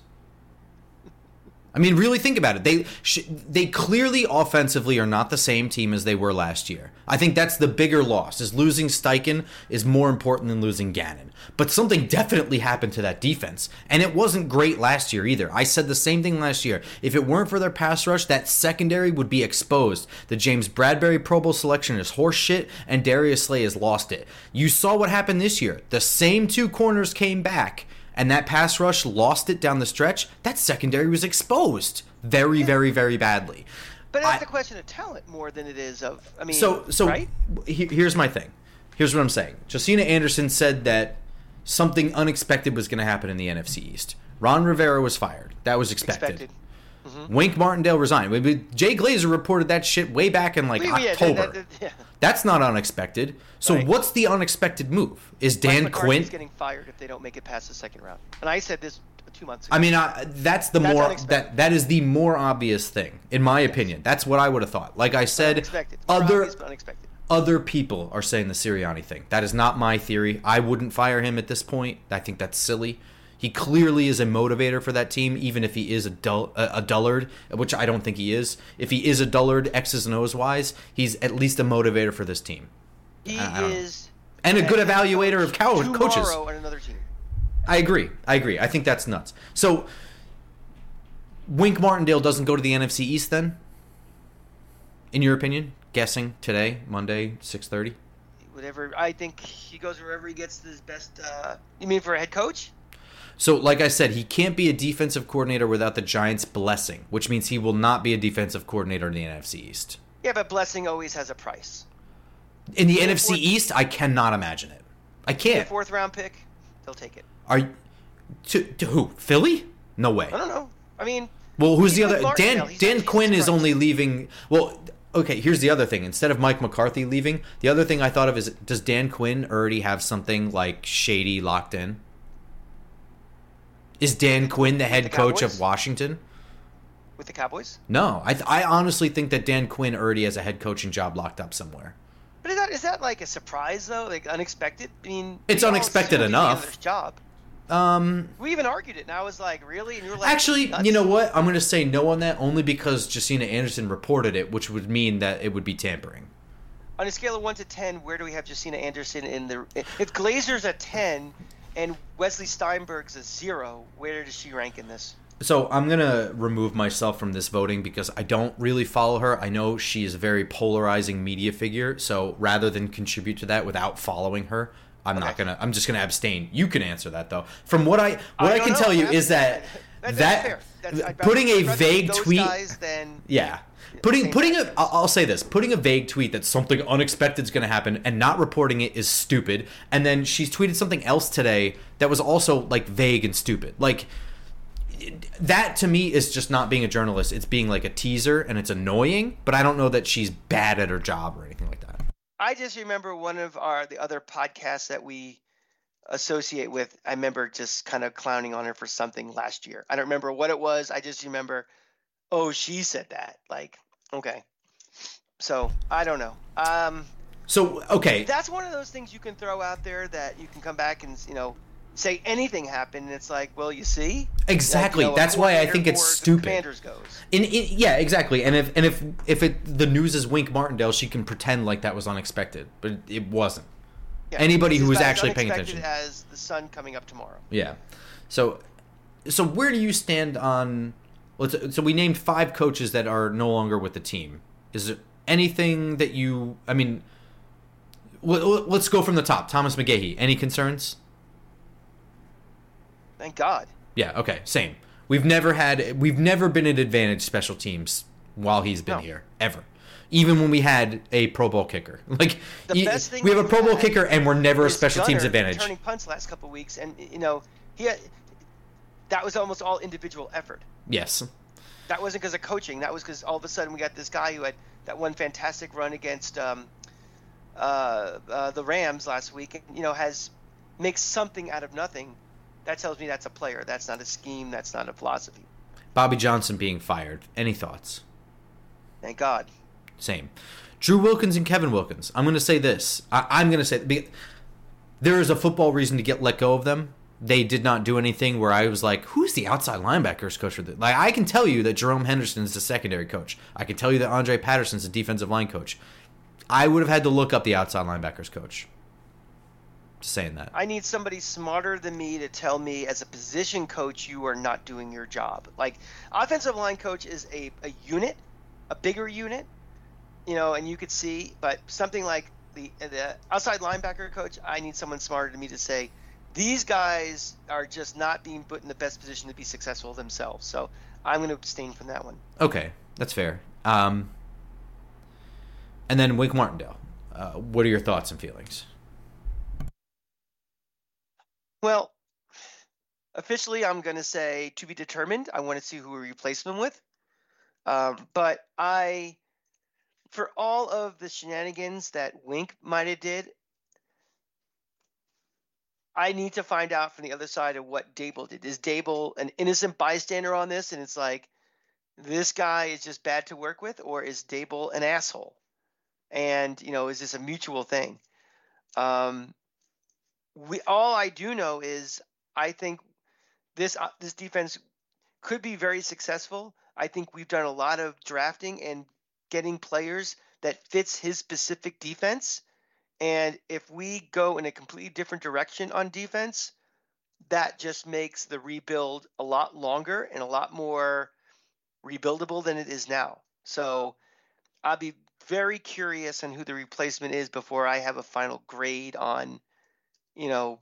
I mean, really think about it. They sh- they clearly offensively are not the same team as they were last year. I think that's the bigger loss. Is losing Steichen is more important than losing Gannon. But something definitely happened to that defense, and it wasn't great last year either. I said the same thing last year. If it weren't for their pass rush, that secondary would be exposed. The James Bradberry Pro Bowl selection is horseshit, and Darius Slay has lost it. You saw what happened this year. The same two corners came back and that pass rush lost it down the stretch, that secondary was exposed very, very, very badly. But that's I- a question of talent more than it is of. I mean, So, so right? he- here's my thing. Here's what I'm saying. Josina Anderson said that something unexpected was going to happen in the NFC East. Ron Rivera was fired. That was expected. Expected. Mm-hmm. Wink Martindale resigned. Jay Glazer reported that shit way back in like we- yeah, October. that- that- yeah. That's not unexpected. So Right. what's the unexpected move? Is Dan Mike Quinn? Getting fired if they don't make it past the second round. And I said this two months ago. I mean, that's the That's more unexpected. that that is the more obvious thing, in my opinion. That's what I would have thought. Like I said, other obvious, unexpected. other people are saying the Sirianni thing. That is not my theory. I wouldn't fire him at this point. I think that's silly. He clearly is a motivator for that team, even if he is a dull, a, a dullard, which I don't think he is. If he is a dullard, X's and O's wise, he's at least a motivator for this team He I- I don't know. is and a good evaluator of cow- coaches. on another team. I agree. I agree. I think that's nuts. So, Wink Martindale doesn't go to the NFC East then? In your opinion? Guessing today, Monday, 6:30? Whatever. I think he goes wherever he gets his best. Uh, you mean for a head coach? So, like I said, he can't be a defensive coordinator without the Giants' blessing, which means he will not be a defensive coordinator in the NFC East. Yeah, but blessing always has a price. In the NFC fourth- East, I cannot imagine it. I can't. fourth round pick, they'll take it. Are to, to who? Philly? No way. I don't know. I mean, Well, who's the other? Dan Dan not Quinn is only leaving. Well, okay. Here's the other thing. Instead of Mike McCarthy leaving, the other thing I thought of is: Does Dan Quinn already have something like shady locked in? Is Dan Quinn the head the coach of Washington? with the Cowboys. No, I I honestly think that Dan Quinn already has a head coaching job locked up somewhere. But is that is that like a surprise though? Like unexpected? I mean, It's unexpected assumed he'd be enough. job. Um, We even argued it, and I was like, "Really?" And you were like, actually, "Nuts." you know what? I'm going to say no on that only because Josina Anderson reported it, which would mean that it would be tampering. On a scale of one to ten, where do we have Josina Anderson in the? If Glazer's a ten, and Wesley Steinberg's a zero, where does she rank in this? So I'm gonna remove myself from this voting because I don't really follow her. I know she is a very polarizing media figure. So rather than contribute to that without following her, I'm not gonna. I'm just gonna abstain. You can answer that though. From what I what I, don't can know. tell you That's- is that that's that fair. That's, putting a vague tweet. Guys than Yeah. Putting putting a I'll I'll say this, putting a vague tweet that something unexpected is going to happen and not reporting it is stupid. And then she's tweeted something else today that was also like vague and stupid. Like that to me is just not being a journalist. It's being like a teaser and it's annoying, but I don't know that she's bad at her job or anything like that. I just remember one of our the other podcasts that we associate with. I remember just kind of clowning on her for something last year. I don't remember what it was. I just remember, oh, she said that. Like, okay. So I don't know. Um, So okay, That's one of those things you can throw out there that you can come back and you know say anything happened, and it's like, well, you see, exactly. Like, you know, That's why I think it's stupid. Commanders goes. In, in, yeah, exactly. And if and if if it the news is Wink Martindale, she can pretend like that was unexpected, but it wasn't. Yeah, Anybody who was actually paying attention. as the sun coming up tomorrow. Yeah. So so where do you stand on let's so we named five coaches that are no longer with the team. Is there anything that you I mean let's go from the top. Thomas McGaughey. Any concerns? Thank God. Yeah, okay, same. We've never had we've never been at advantage special teams while he's been No. here ever. Even when we had a Pro Bowl kicker, <laughs> like The y- best thing we have a Pro Bowl kicker, and we're never a special teams advantage. Turning punts last couple weeks, and you know he had, that was almost all individual effort. Yes, That wasn't because of coaching. That was because all of a sudden we got this guy who had that one fantastic run against um, uh, uh, the Rams last week, and you know has makes something out of nothing. That tells me that's a player. That's not a scheme. That's not a philosophy. Bobby Johnson being fired. Any thoughts? Thank God. Same. Drew Wilkins and Kevin Wilkins. I'm going to say this. I, I'm going to say there is a football reason to get let go of them. They did not do anything where I was like, "Who's the outside linebackers coach for this?" Like, I can tell you that Jerome Henderson is the secondary coach. I can tell you that Andre Patterson's the defensive line coach. I would have had to look up the outside linebackers coach. Just saying that. I need somebody smarter than me to tell me as a position coach you are not doing your job. Like offensive line coach is a, a unit, a bigger unit, you know, and you could see, but something like the the outside linebacker coach, I need someone smarter than me to say these guys are just not being put in the best position to be successful themselves. So I'm going to abstain from that one. Okay, that's fair. Um, and then Wink Martindale. Uh, what are your thoughts and feelings? Well, officially, I'm going to say to be determined. I want to see who we replace them with. Um, but I, for all of the shenanigans that Wink might have did, I need to find out from the other side of what Daboll did. Is Daboll an innocent bystander on this, and it's like this guy is just bad to work with, or is Daboll an asshole? And you know, is this a mutual thing? Um, we all I do know is I think this uh, this defense could be very successful. I think we've done a lot of drafting and getting players that fits his specific defense. And if we go in a completely different direction on defense, that just makes the rebuild a lot longer and a lot more rebuildable than it is now. So I'll be very curious on who the replacement is before I have a final grade on you know,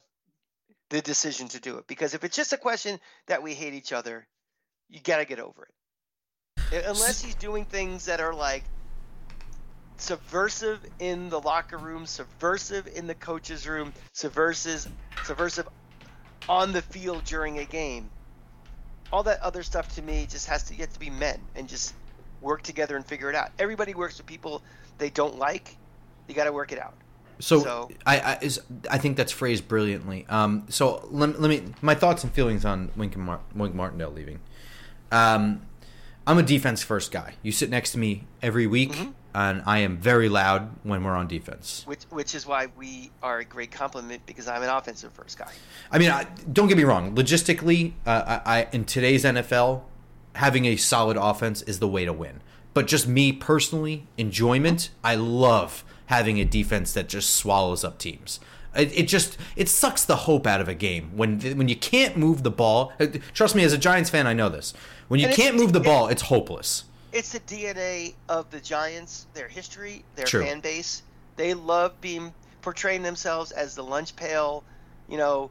the decision to do it. Because if it's just a question that we hate each other, you got to get over it. Unless he's doing things that are like subversive in the locker room, subversive in the coach's room, subversive, subversive on the field during a game. All that other stuff to me just has to get to be men and just work together and figure it out. Everybody works with people they don't like. You got to work it out. So, So- I I, is, I think that's phrased brilliantly. Um, so let, let me my thoughts and feelings on Wink, and Mar- Wink Martindale leaving. Um, I'm a defense first guy. You sit next to me every week, Mhm. And I am very loud when we're on defense. which which is why we are a great compliment because I'm an offensive first guy. I mean, I, don't get me wrong. Logistically, uh, I, I in today's NFL, having a solid offense is the way to win. But just me personally, enjoyment. I love having a defense that just swallows up teams. It, it just it sucks the hope out of a game when when you can't move the ball. Uh, Trust me, as a Giants fan, I know this. When you And can't move the ball, it's hopeless. It's the DNA of the Giants, their history, their True. fan base. They love being portraying themselves as the lunch pail, you know,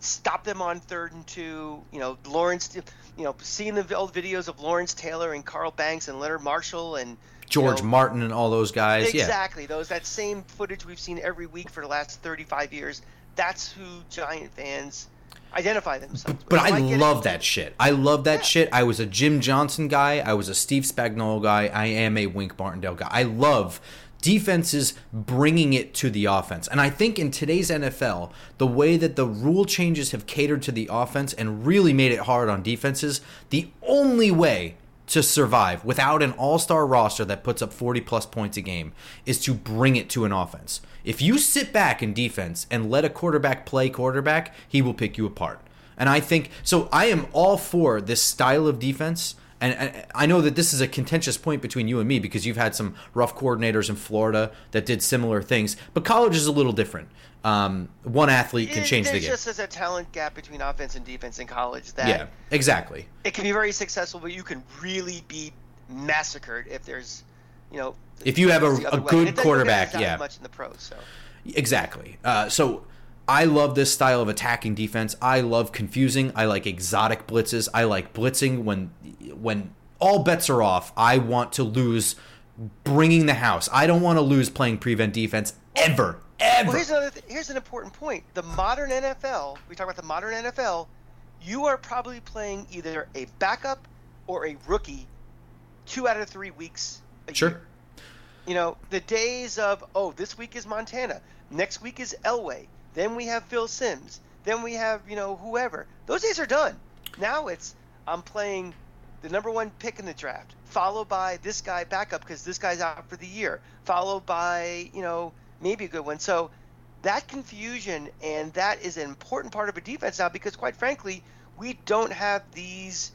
stop them on third and two, you know, Lawrence, you know, seeing the old videos of Lawrence Taylor and Carl Banks and Leonard Marshall and George you know, Martin and all those guys. Yeah. Exactly. Those that same footage we've seen every week for the last 35 years. That's who Giant fans identify themselves. But So I it. love that shit. I love that Yeah. shit. I was a Jim Johnson guy. I was a Steve Spagnuolo guy. I am a Wink Martindale guy. I love defenses bringing it to the offense. And I think in today's NFL, the way that the rule changes have catered to the offense and really made it hard on defenses, the only way to survive without an all-star roster that puts up 40 plus points a game is to bring it to an offense. If you sit back in defense and let a quarterback play quarterback, he will pick you apart. And I think so I am all for this style of defense and, I know that this is a contentious point between you and me because you've had some rough coordinators in Florida that did similar things, but college is a little different. Um, one athlete can change the game. There's just a talent gap between offense and defense in college that yeah, exactly. It can be very successful, but you can really be massacred if there's, you know, if you have a, a good quarterback. Yeah, much in the pros. So exactly. Uh, so I love this style of attacking defense. I love confusing. I like exotic blitzes. I like blitzing when when all bets are off. I want to lose bringing the house. I don't want to lose playing prevent defense ever Ever. Well, here's another. Th- here's an important point. The modern NFL. We talk about the modern NFL. You are probably playing either a backup or a rookie, two out of three weeks a sure. year. You know, the days of oh, this week is Montana, next week is Elway, then we have Phil Simms, then we have you know whoever. Those days are done. Now it's I'm playing the number one pick in the draft, followed by this guy backup because this guy's out for the year, followed by you know maybe a good one. So that confusion and that is an important part of a defense now because quite frankly, we don't have these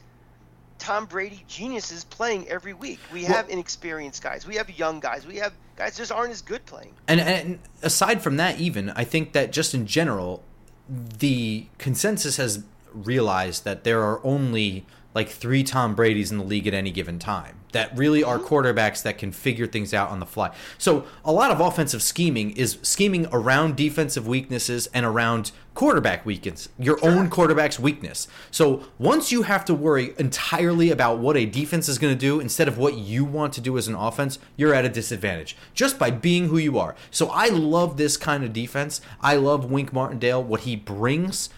Tom Brady geniuses playing every week. We have well, inexperienced guys. We have young guys. We have guys just aren't as good playing. And, and aside from that, even I think that just in general, the consensus has realized that there are only like three Tom Brady's in the league at any given time that really are mm-hmm. quarterbacks that can figure things out on the fly. So a lot of offensive scheming is scheming around defensive weaknesses and around quarterback weakness, your sure. own quarterback's weakness. So once you have to worry entirely about what a defense is going to do instead of what you want to do as an offense, you're at a disadvantage just by being who you are. So I love this kind of defense. I love Wink Martindale, what he brings.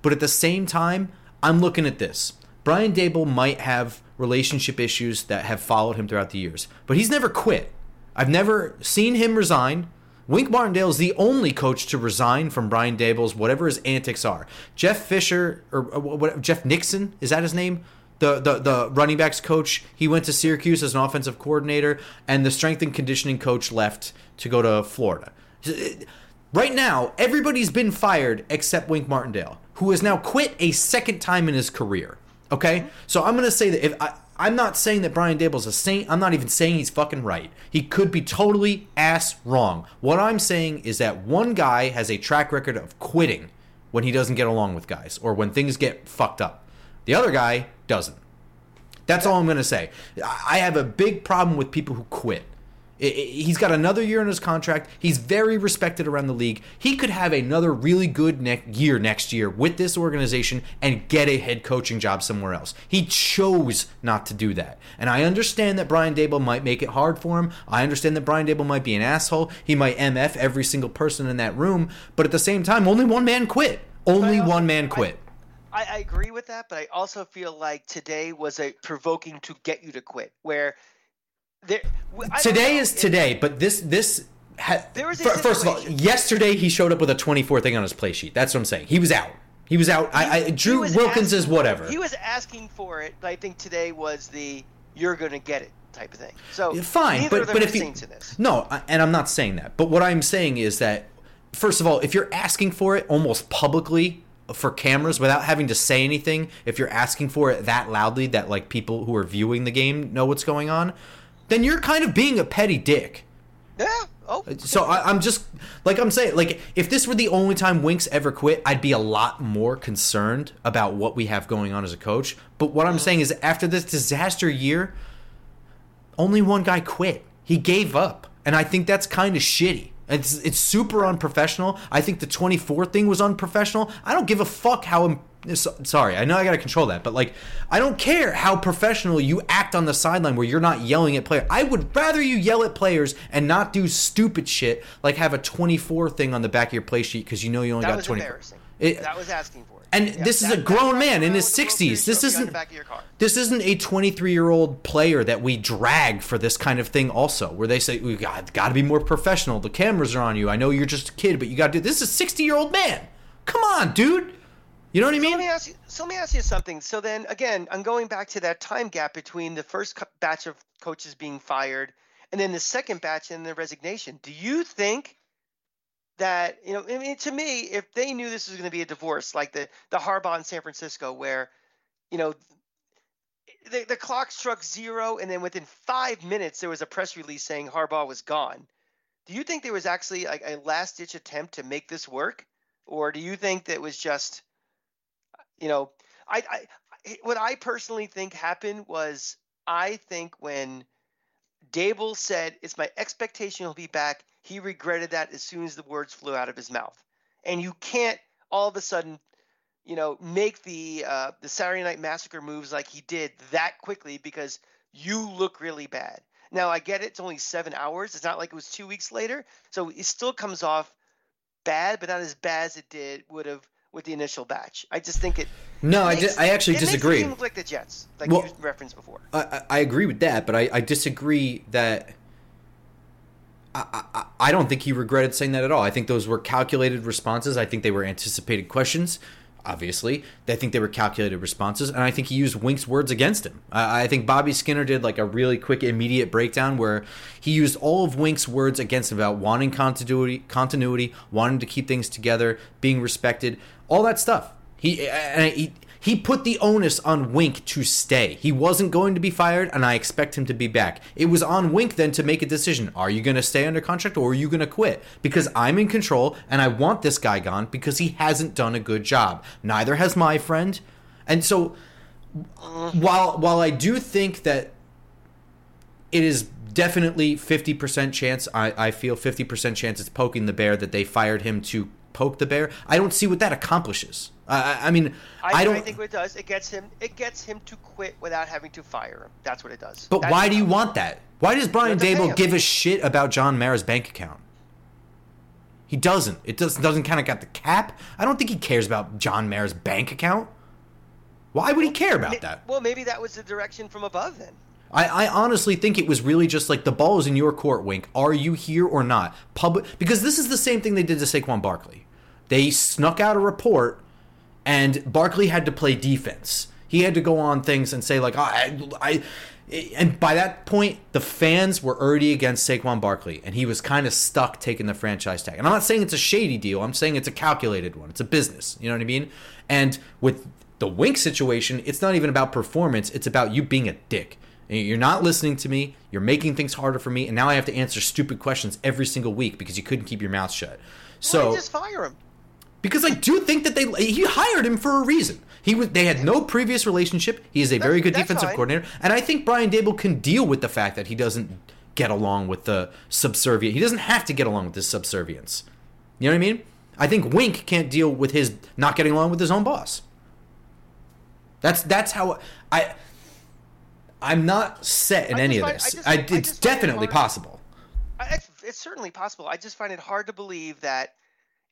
But at the same time, I'm looking at this. Brian Daboll might have relationship issues that have followed him throughout the years, but he's never quit. I've never seen him resign. Wink Martindale is the only coach to resign from Brian Daboll's whatever his antics are. Jeff Fisher or, uh, what, Jeff Nixon is that his name? The, the the running backs coach. He went to Syracuse as an offensive coordinator, and the strength and conditioning coach left to go to Florida. Right now, everybody's been fired except Wink Martindale, who has now quit a second time in his career. Okay, so I'm gonna say that if I, I'm not saying that Brian Daboll's a saint. I'm not even saying he's fucking right. He could be totally ass wrong. What I'm saying is that one guy has a track record of quitting when he doesn't get along with guys or when things get fucked up. The other guy doesn't. That's all I'm going to say. I have a big problem with people who quit. He's got another year in his contract. He's very respected around the league. He could have another really good ne- year next year with this organization and get a head coaching job somewhere else. He chose not to do that. And I understand that Brian Daboll might make it hard for him. I understand that Brian Daboll might be an asshole. He might MF every single person in that room. But at the same time, only one man quit. Only one man quit. I, I agree with that, but I also feel like today was a provoking to get you to quit, where – there, today is today, but this this ha, first of all, yesterday he showed up with a 24 thing on his play sheet. That's what I'm saying. He was out. He was out. He, I, I, Drew Wilkins is whatever. He was asking for it, but I think today was the "you're going to get it" type of thing. So fine, but but if you no, and I'm not saying that. But what I'm saying is that first of all, if you're asking for it almost publicly for cameras without having to say anything, if you're asking for it that loudly that like people who are viewing the game know what's going on, then you're kind of being a petty dick. Yeah. Oh. Uh, so I, am just like I'm saying, like if this were the only time Winks ever quit, I'd be a lot more concerned about what we have going on as a coach. But what I'm saying is, after this disaster year, only one guy quit. He gave up, and I think that's kind of shitty. It's it's super unprofessional. I think the 24 thing was unprofessional. I don't give a fuck how sorry i know i gotta control that but like i don't care how professional you act on the sideline where you're not yelling at players i would rather you yell at players and not do stupid shit like have a 24 thing on the back of your play sheet because you know you only that got was 24 embarrassing. It, that was asking for it. And yeah, this is a grown man in his 60s this isn't this isn't a 23 year old player that we drag for this kind of thing also where they say we got, got to be more professional. The cameras are on you. I know you're just a kid but you got to do this is a 60 year old man. Come on dude You know what I mean? let me ask you. So let me ask you something. So then again, I'm going back to that time gap between the first batch of coaches being fired and then the second batch and the resignation. Do you think that you know? I mean, to me, if they knew this was going to be a divorce, like the the Harbaugh in San Francisco, where you know. The, the clock struck zero, and then within five minutes, there was a press release saying Harbaugh was gone. Do you think there was actually like a last ditch attempt to make this work, or do you think that was just you know, I, I what I personally think happened was I think when Daboll said it's my expectation he'll be back, he regretted that as soon as the words flew out of his mouth. And you can't all of a sudden, you know, make the uh, the Saturday Night Massacre moves like he did that quickly because you look really bad. Now I get it; it's only seven hours. It's not like it was two weeks later, so it still comes off bad, but not as bad as it did would have with the initial batch. I just think it. No, I, makes- di- I actually it makes the disagree. team look like the Jets, like Well- you referenced before. I, I I agree with that, but I, I disagree that. I, I, I don't think he regretted saying that at all. I think those were calculated responses. I think they were anticipated questions. Obviously, I think they were calculated responses, and I think he used Wink's words against him. I, I think Bobby Skinner did like a really quick, immediate breakdown where he used all of Wink's words against him about wanting continuity, continuity, wanting to keep things together, being respected, all that stuff. He and he he put the onus on Wink to stay. He wasn't going to be fired, and I expect him to be back. It was on Wink then to make a decision: Are you going to stay under contract or are you going to quit? Because I'm in control, and I want this guy gone because he hasn't done a good job. Neither has my friend, and so uh. while while I do think that it is definitely 50% chance I, I feel 50% chance it's poking the bear that they fired him to poke the bear i don't see what that accomplishes i, I- mean I, I, don't I think what it does, it gets him, it gets him to quit without having to fire him. That's what it does. but That's why do you want that why does brian have to pay daboll give a shit about john mara's bank account he doesn't it doesn't doesn't kind of got the cap i don't think he cares about john mara's bank account why would he care about that Well, maybe that was the direction from above then. I, I honestly think it was really just like the ball is in your court, Wink. Are you here or not? Public because this is the same thing they did to Saquon Barkley. They snuck out a report, and Barkley had to play defense. He had to go on things and say like, I, I, and by that point, the fans were already against Saquon Barkley, and he was kind of stuck taking the franchise tag. And I'm not saying it's a shady deal. I'm saying it's a calculated one. It's a business. You know what I mean? And with the Wink situation, it's not even about performance. It's about you being a dick. You're not listening to me. You're making things harder for me, and now I have to answer stupid questions every single week because you couldn't keep your mouth shut. So Why just fire him? Because I do think that they he hired him for a reason. He was they had no previous relationship. He is a very good that's defensive fine. coordinator, and I think Brian Daboll can deal with the fact that he doesn't get along with the subservient. He doesn't have to get along with his subservience. You know what I mean? I think Wink can't deal with his not getting along with his own boss. That's that's how I. I'm not set in I any just of find- I this. just- I, I it's find it definitely hard- possible. I- It's, it's certainly possible. I just find it hard to believe that.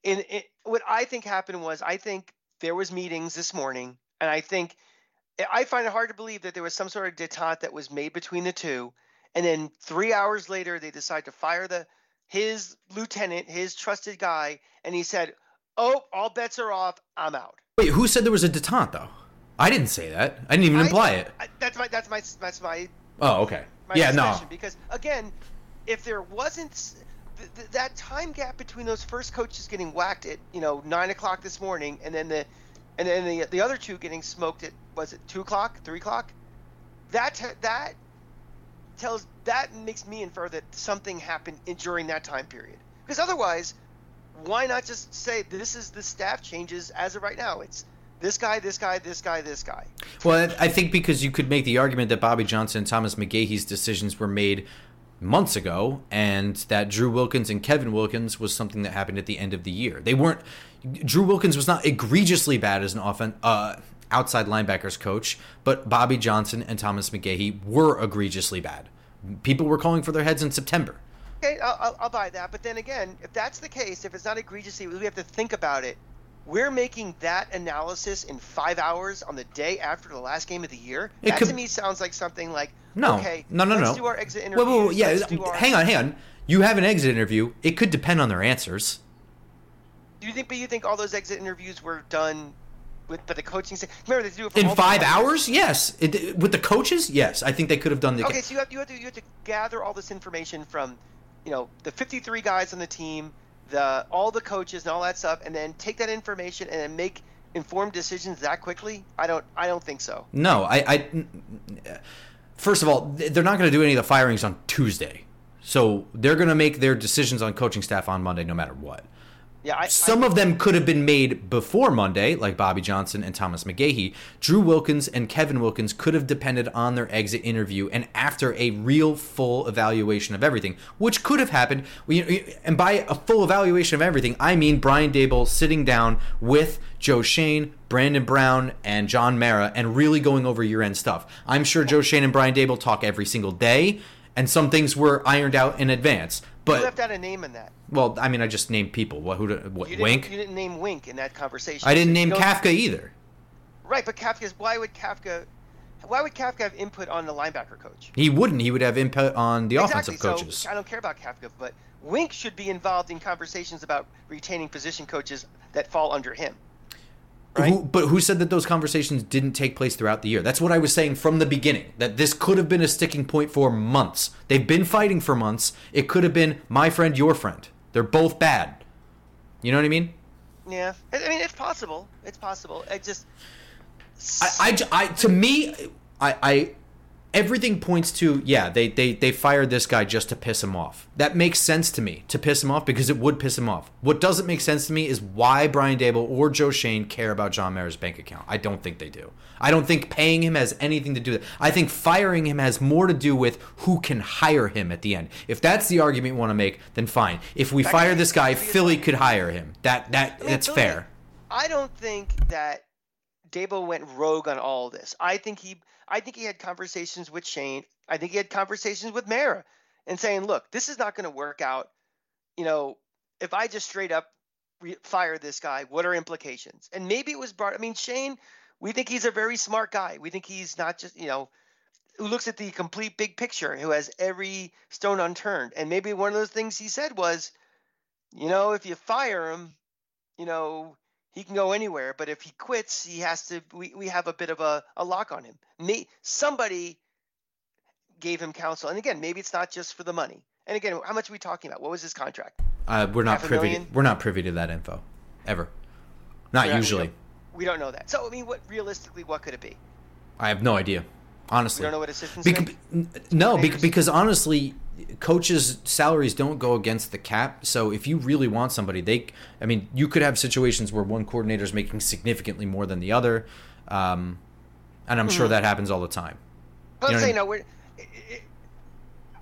In, in what I think happened was I think there was meetings this morning, and I think I find it hard to believe that there was some sort of detente that was made between the two, and then three hours later they decide to fire the his lieutenant, his trusted guy, and he said, "Oh, all bets are off. I'm out." Wait, who said there was a detente though? I didn't say that. I didn't even I- imply it. I, that's my that's my that's my Oh, okay. my Yeah, no. Because again, if there wasn't th- th- that time gap between those first coaches getting whacked at you know nine o'clock this morning, and then the and then the the other two getting smoked at was it two o'clock, three o'clock? That that tells that makes me infer that something happened in, during that time period. Because otherwise, why not just say this is the staff changes as of right now? It's this guy, this guy, this guy, this guy. Well, I I think because you could make the argument that Bobby Johnson and Thomas McGaughey's decisions were made months ago, and that Drew Wilkins and Kevin Wilkins was something that happened at the end of the year. They weren't. Drew Wilkins was not egregiously bad as an offen, uh, outside linebackers coach, but Bobby Johnson and Thomas McGaughey were egregiously bad. People were calling for their heads in September. Okay, I'll, I'll buy that. But then again, if that's the case, if it's not egregiously, we have to think about it. We're making that analysis in five hours on the day after the last game of the year. It that could- to me sounds like something like No, okay, no, no, let's no. do our exit Wait, interviews. wait, wait, yeah, our- hang on, hang on. You have an exit interview. It could depend on their answers. Do you think? But you think all those exit interviews were done with but the coaching. Remember, they do it in five hours. Yes, it, with the coaches. Yes, I think they could have done the. Okay, so you have you have to you have to gather all this information from, you know, the 53 guys on the team, the all the coaches and all that stuff, and then take that information and then make informed decisions that quickly. I don't I don't think so. No, I. I first of all, they're not going to do any of the firings on Tuesday, so they're going to make their decisions on coaching staff on Monday, no matter what. Yeah, I, some I, of them could have been made before Monday, like Bobby Johnson and Thomas McGaughey. Drew Wilkins and Kevin Wilkins could have depended on their exit interview and after a real full evaluation of everything, which could have happened. And by a full evaluation of everything, I mean Brian Daboll sitting down with Joe Schoen, Brandon Brown, and John Mara and really going over year end stuff. I'm sure Joe Schoen and Brian Daboll talk every single day, and some things were ironed out in advance. But you left out a name in that. Well, I mean, I just named people. What? Who? What? You Wink. You didn't name Wink in that conversation. I didn't name Kafka either. Right, but Kafka's. Why would Kafka? Why would Kafka have input on the linebacker coach? He wouldn't. He would have input on the exactly. offensive coaches. So I don't care about Kafka, but Wink should be involved in conversations about retaining position coaches that fall under him. Right? Who, but who said that those conversations didn't take place throughout the year? That's what I was saying from the beginning. That this could have been a sticking point for months. They've been fighting for months. It could have been my friend, your friend. They're both bad. You know what I mean? Yeah, I mean it's possible. It's possible. It just. I, I, I to me, I, I everything points to yeah they, they they fired this guy just to piss him off. That makes sense to me to piss him off because it would piss him off. What doesn't make sense to me is why brian daboll or joe schoen care about john mara's bank account. I don't think they do. I don't think paying him has anything to do with it. I think firing him has more to do with who can hire him at the end. If that's the argument you want to make then fine. If we that fire this guy philly could hire him. That that I mean, that's fair. I don't think that Daboll went rogue on all this. I think he I think he had conversations with Schoen. I think he had conversations with Mara and saying, look, this is not going to work out. You know, if I just straight up re- fire this guy, what are implications? And maybe it was brought. I mean, Schoen, we think he's a very smart guy. We think he's not just, you know, who looks at the complete big picture, who has every stone unturned. And maybe one of those things he said was, you know, if you fire him, you know, he can go anywhere. But if he quits, he has to. We, we have a bit of a, a lock on him. Me, somebody gave him counsel, and again, maybe it's not just for the money. And again, how much are we talking about? What was his contract? Uh, we're not privy. To, we're not privy to that info, ever. Not usually. We don't, we don't, know that. So I mean, what realistically, what could it be? I have no idea. Honestly, we don't know what assistants. No, because honestly, coaches' salaries don't go against the cap. So if you really want somebody, they, I mean, you could have situations where one coordinator is making significantly more than the other, um, and I'm mm-hmm. sure that happens all the time. But you know no, we're. It,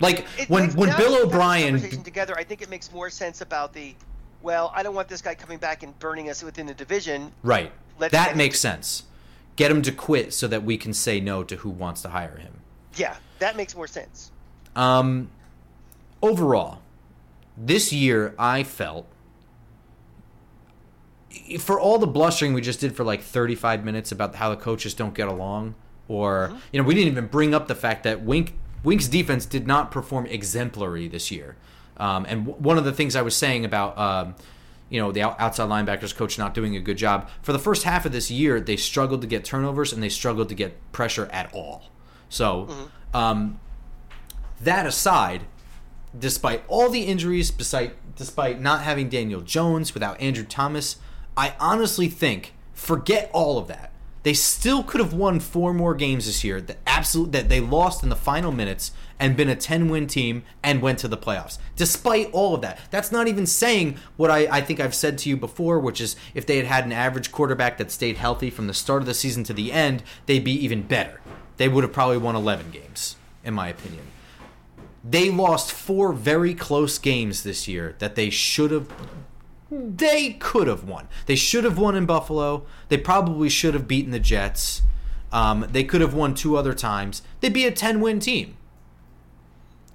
like when when Bill O'Brien together, I think it makes more sense about the. Well, I don't want this guy coming back and burning us within the division. Right. Let's that makes sense. Get him to quit so that we can say no to who wants to hire him. Yeah, that makes more sense. Um, overall, this year I felt for all the blustering we just did for like 35 minutes about how the coaches don't get along or mm-hmm. you know we didn't even bring up the fact that Wink Wink's defense did not perform exemplary this year. Um, and w- one of the things I was saying about um, you know the outside linebackers coach not doing a good job for the first half of this year, they struggled to get turnovers and they struggled to get pressure at all. So mm-hmm. um, that aside, despite all the injuries, despite despite not having Daniel Jones, without Andrew Thomas, I honestly think forget all of that. They still could have won four more games this year. That absolute that they lost in the final minutes and been a 10 win team and went to the playoffs. Despite all of that. That's not even saying what I, I think I've said to you before, which is if they had had an average quarterback that stayed healthy from the start of the season to the end, they'd be even better. They would have probably won 11 games, in my opinion. They lost four very close games this year that they should have they could have won. They should have won in Buffalo. They probably should have beaten the Jets. Um, they could have won two other times. They'd be a 10 win team.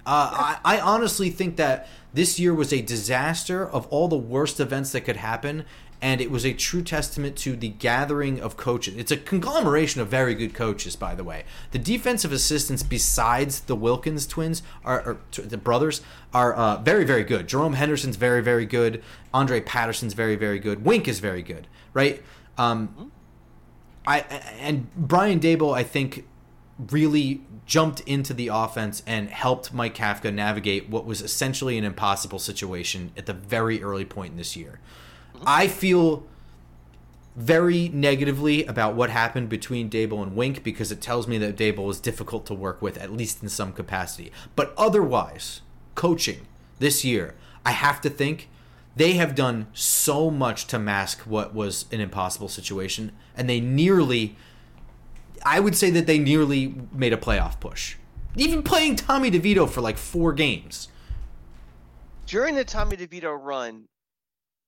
Uh, I, I honestly think that this year was a disaster of all the worst events that could happen, and it was a true testament to the gathering of coaches. It's a conglomeration of very good coaches, by the way. The defensive assistants, besides the Wilkins twins, are, are the brothers, are uh, very, very good. Jerome Henderson's very, very good. Andre Patterson's very, very good. Wink is very good, right? Um, I and Brian Daboll, I think, really jumped into the offense and helped Mike Kafka navigate what was essentially an impossible situation at the very early point in this year. I feel very negatively about what happened between Daboll and Wink because it tells me that Daboll was difficult to work with, at least in some capacity. But otherwise, coaching this year, I have to think they have done so much to mask what was an impossible situation, and they nearly, I would say that they nearly made a playoff push. Even playing Tommy DeVito for like four games. During the Tommy DeVito run,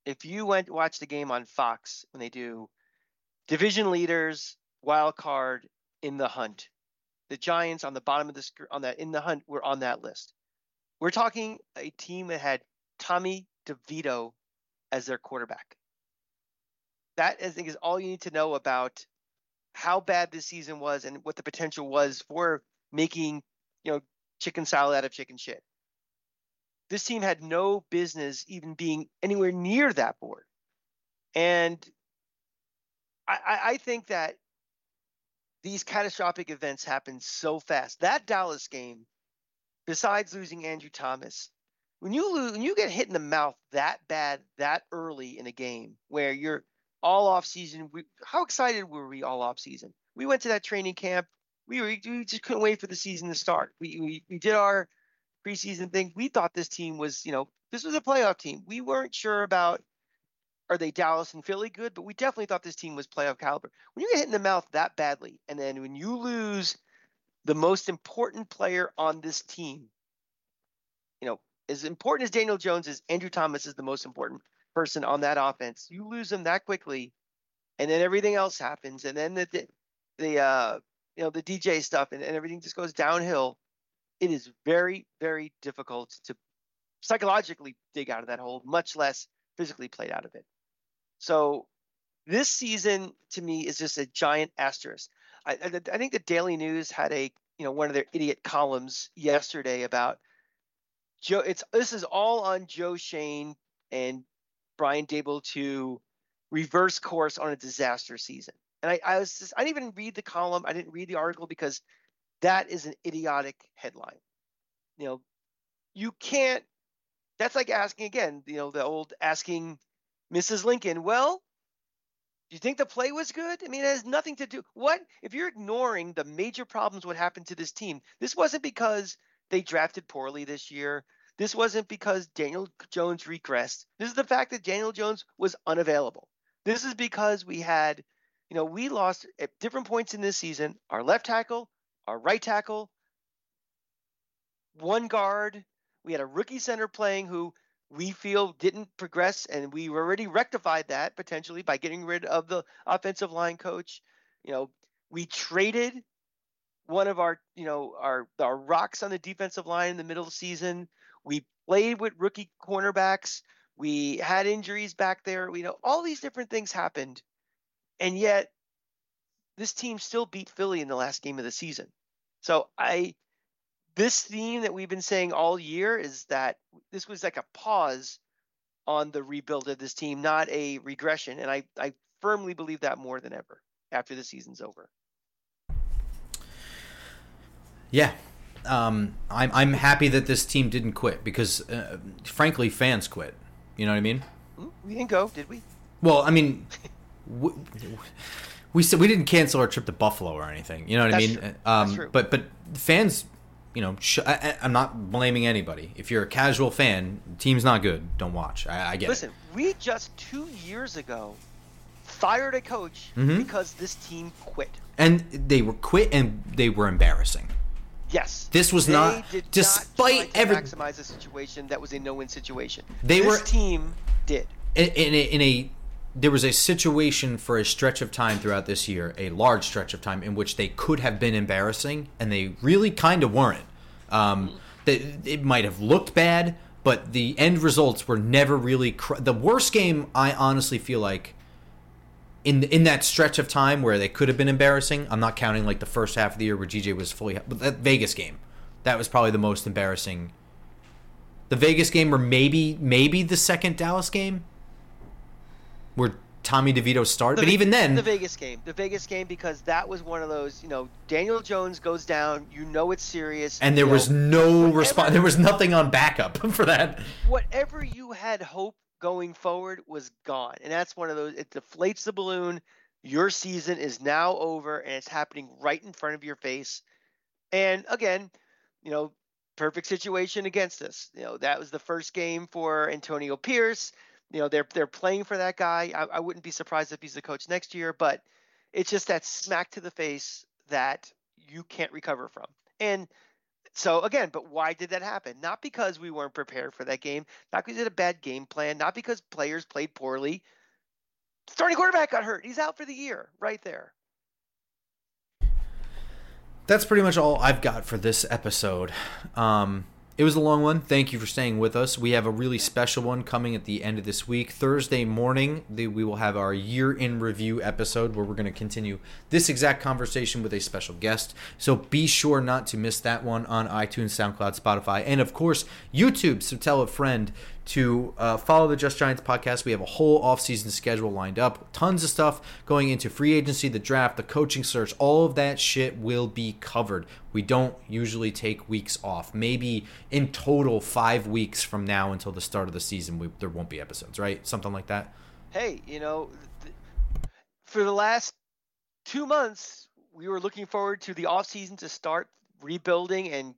if you went watch the game on Fox when they do division leaders, wild card in the hunt, the Giants on the bottom of the screen on that in the hunt were on that list. We're talking a team that had Tommy DeVito as their quarterback. That I think is all you need to know about how bad this season was and what the potential was for making, you know, chicken salad out of chicken shit. This team had no business even being anywhere near that board. And I, I think that these catastrophic events happen so fast. That Dallas game, besides losing Andrew Thomas, when you lose, when you get hit in the mouth that bad that early in a game where you're all off season, we, how excited were we all off season? We went to that training camp. We, were, we just couldn't wait for the season to start. We, we, we did our preseason thing. We thought this team was, you know, this was a playoff team. We weren't sure about are they Dallas and Philly good, but we definitely thought this team was playoff caliber. When you get hit in the mouth that badly, and then when you lose the most important player on this team, you know, as important as Daniel Jones is, Andrew Thomas is the most important person on that offense. You lose him that quickly, and then everything else happens, and then the the, the uh, you know the DJ stuff and, and everything just goes downhill. It is very very difficult to psychologically dig out of that hole, much less physically play out of it. So this season to me is just a giant asterisk. I, I, I think the Daily News had a you know one of their idiot columns yesterday about Joe, it's this is all on Joe Schoen and Brian Daboll to reverse course on a disaster season. And I, I was just I didn't even read the column. I didn't read the article because that is an idiotic headline. You know, you can't. That's like asking again. You know, the old asking Mrs. Lincoln. Well, do you think the play was good? I mean, it has nothing to do. What if you're ignoring the major problems? What happened to this team? This wasn't because they drafted poorly this year. This wasn't because Daniel Jones regressed. This is the fact that Daniel Jones was unavailable. This is because we had, you know, we lost at different points in this season our left tackle, our right tackle, one guard. We had a rookie center playing who we feel didn't progress, and we already rectified that potentially by getting rid of the offensive line coach. You know, we traded one of our, you know, our our rocks on the defensive line in the middle of the season. We played with rookie cornerbacks. We had injuries back there. We know all these different things happened, and yet this team still beat Philly in the last game of the season. So I, this theme that we've been saying all year is that this was like a pause on the rebuild of this team, not a regression. And I, I firmly believe that more than ever after the season's over. Yeah, um, I'm I'm happy that this team didn't quit because, uh, frankly, fans quit. You know what I mean? We didn't go, did we? Well, I mean, <laughs> we said we didn't cancel our trip to Buffalo or anything. You know what That's I mean? True. Um, That's true. But but fans, you know, sh- I, am not blaming anybody. If you're a casual fan, team's not good. Don't watch. I, I get Listen, it. we just two years ago fired a coach Mhm. because this team quit. And they were quit and they were embarrassing. Yes. This was they not- did despite not every- maximize a situation that was a no-win situation. They this were- team did. in, in, a, in a there was a situation for a stretch of time throughout this year, a large stretch of time in which they could have been embarrassing, and they really kind of weren't. Um, they, it might have looked bad, but the end results were never really cr- the worst game. I honestly feel like in in that stretch of time where they could have been embarrassing. I'm not counting like the first half of the year where GJ was fully, but that Vegas game, that was probably the most embarrassing. The Vegas game, or maybe maybe the second Dallas game, where Tommy DeVito started. The but even then, the Vegas game, the Vegas game, because that was one of those. You know, Daniel Jones goes down. You know it's serious. and there was know, no whatever- response. There was nothing on backup <laughs> for that. whatever you had hope going forward was gone, and that's one of those. It deflates the balloon. Your season is now over, and it's happening right in front of your face. And again, you know, perfect situation against us. You know, that was the first game for Antonio Pierce. You know, they're they're playing for that guy. I, I wouldn't be surprised if he's the coach next year, but it's just that smack to the face that you can't recover from. And so again, but why did that happen? Not because we weren't prepared for that game, not because we had a bad game plan, not because players played poorly. Starting quarterback got hurt. He's out for the year, right there. That's pretty much all I've got for this episode. Um, it was a long one. Thank you for staying with us. We have a really special one coming at the end of this week. Thursday morning, we will have our year in review episode where we're going to continue this exact conversation with a special guest. So be sure not to miss that one on iTunes, SoundCloud, Spotify, and of course, YouTube. So tell a friend to uh, follow the Just Giants podcast. We have a whole offseason schedule lined up. Tons of stuff going into free agency, the draft, the coaching search. All of that shit will be covered. We don't usually take weeks off. Maybe in total, five weeks from now until the start of the season, we, there won't be episodes, right? Something like that. Hey, you know, th- for the last two months, we were looking forward to the offseason to start rebuilding and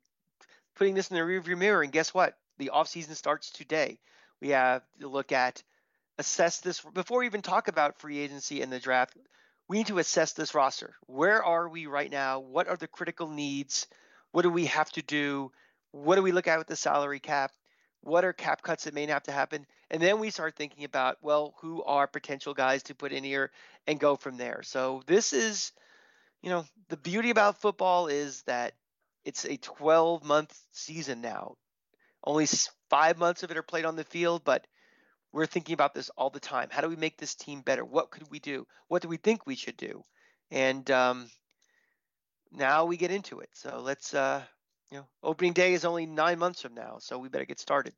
putting this in the rearview mirror. And guess what? The offseason starts today. We have to look at, assess this before we even talk about free agency and the draft. We need to assess this roster. Where are we right now? What are the critical needs? What do we have to do? What do we look at with the salary cap? What are cap cuts that may have to happen? And then we start thinking about, well, who are potential guys to put in here and go from there. So this is, you know, the beauty about football is that it's a 12 month season now. Only five months of it are played on the field, but we're thinking about this all the time. How do we make this team better? What could we do? What do we think we should do? And um, now we get into it. So let's, uh, you know, opening day is only nine months from now, so we better get started.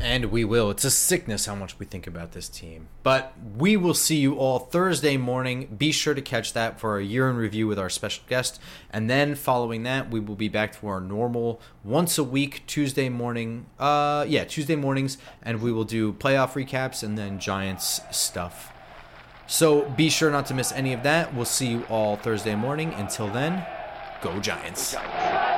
And we will. It's a sickness how much we think about this team. But we will see you all Thursday morning. Be sure to catch that for a year in review with our special guest. And then following that, we will be back to our normal once a week Tuesday morning. Uh yeah, Tuesday mornings and we will do playoff recaps and then Giants stuff. So be sure not to miss any of that. We'll see you all Thursday morning. Until then, go Giants. Giants.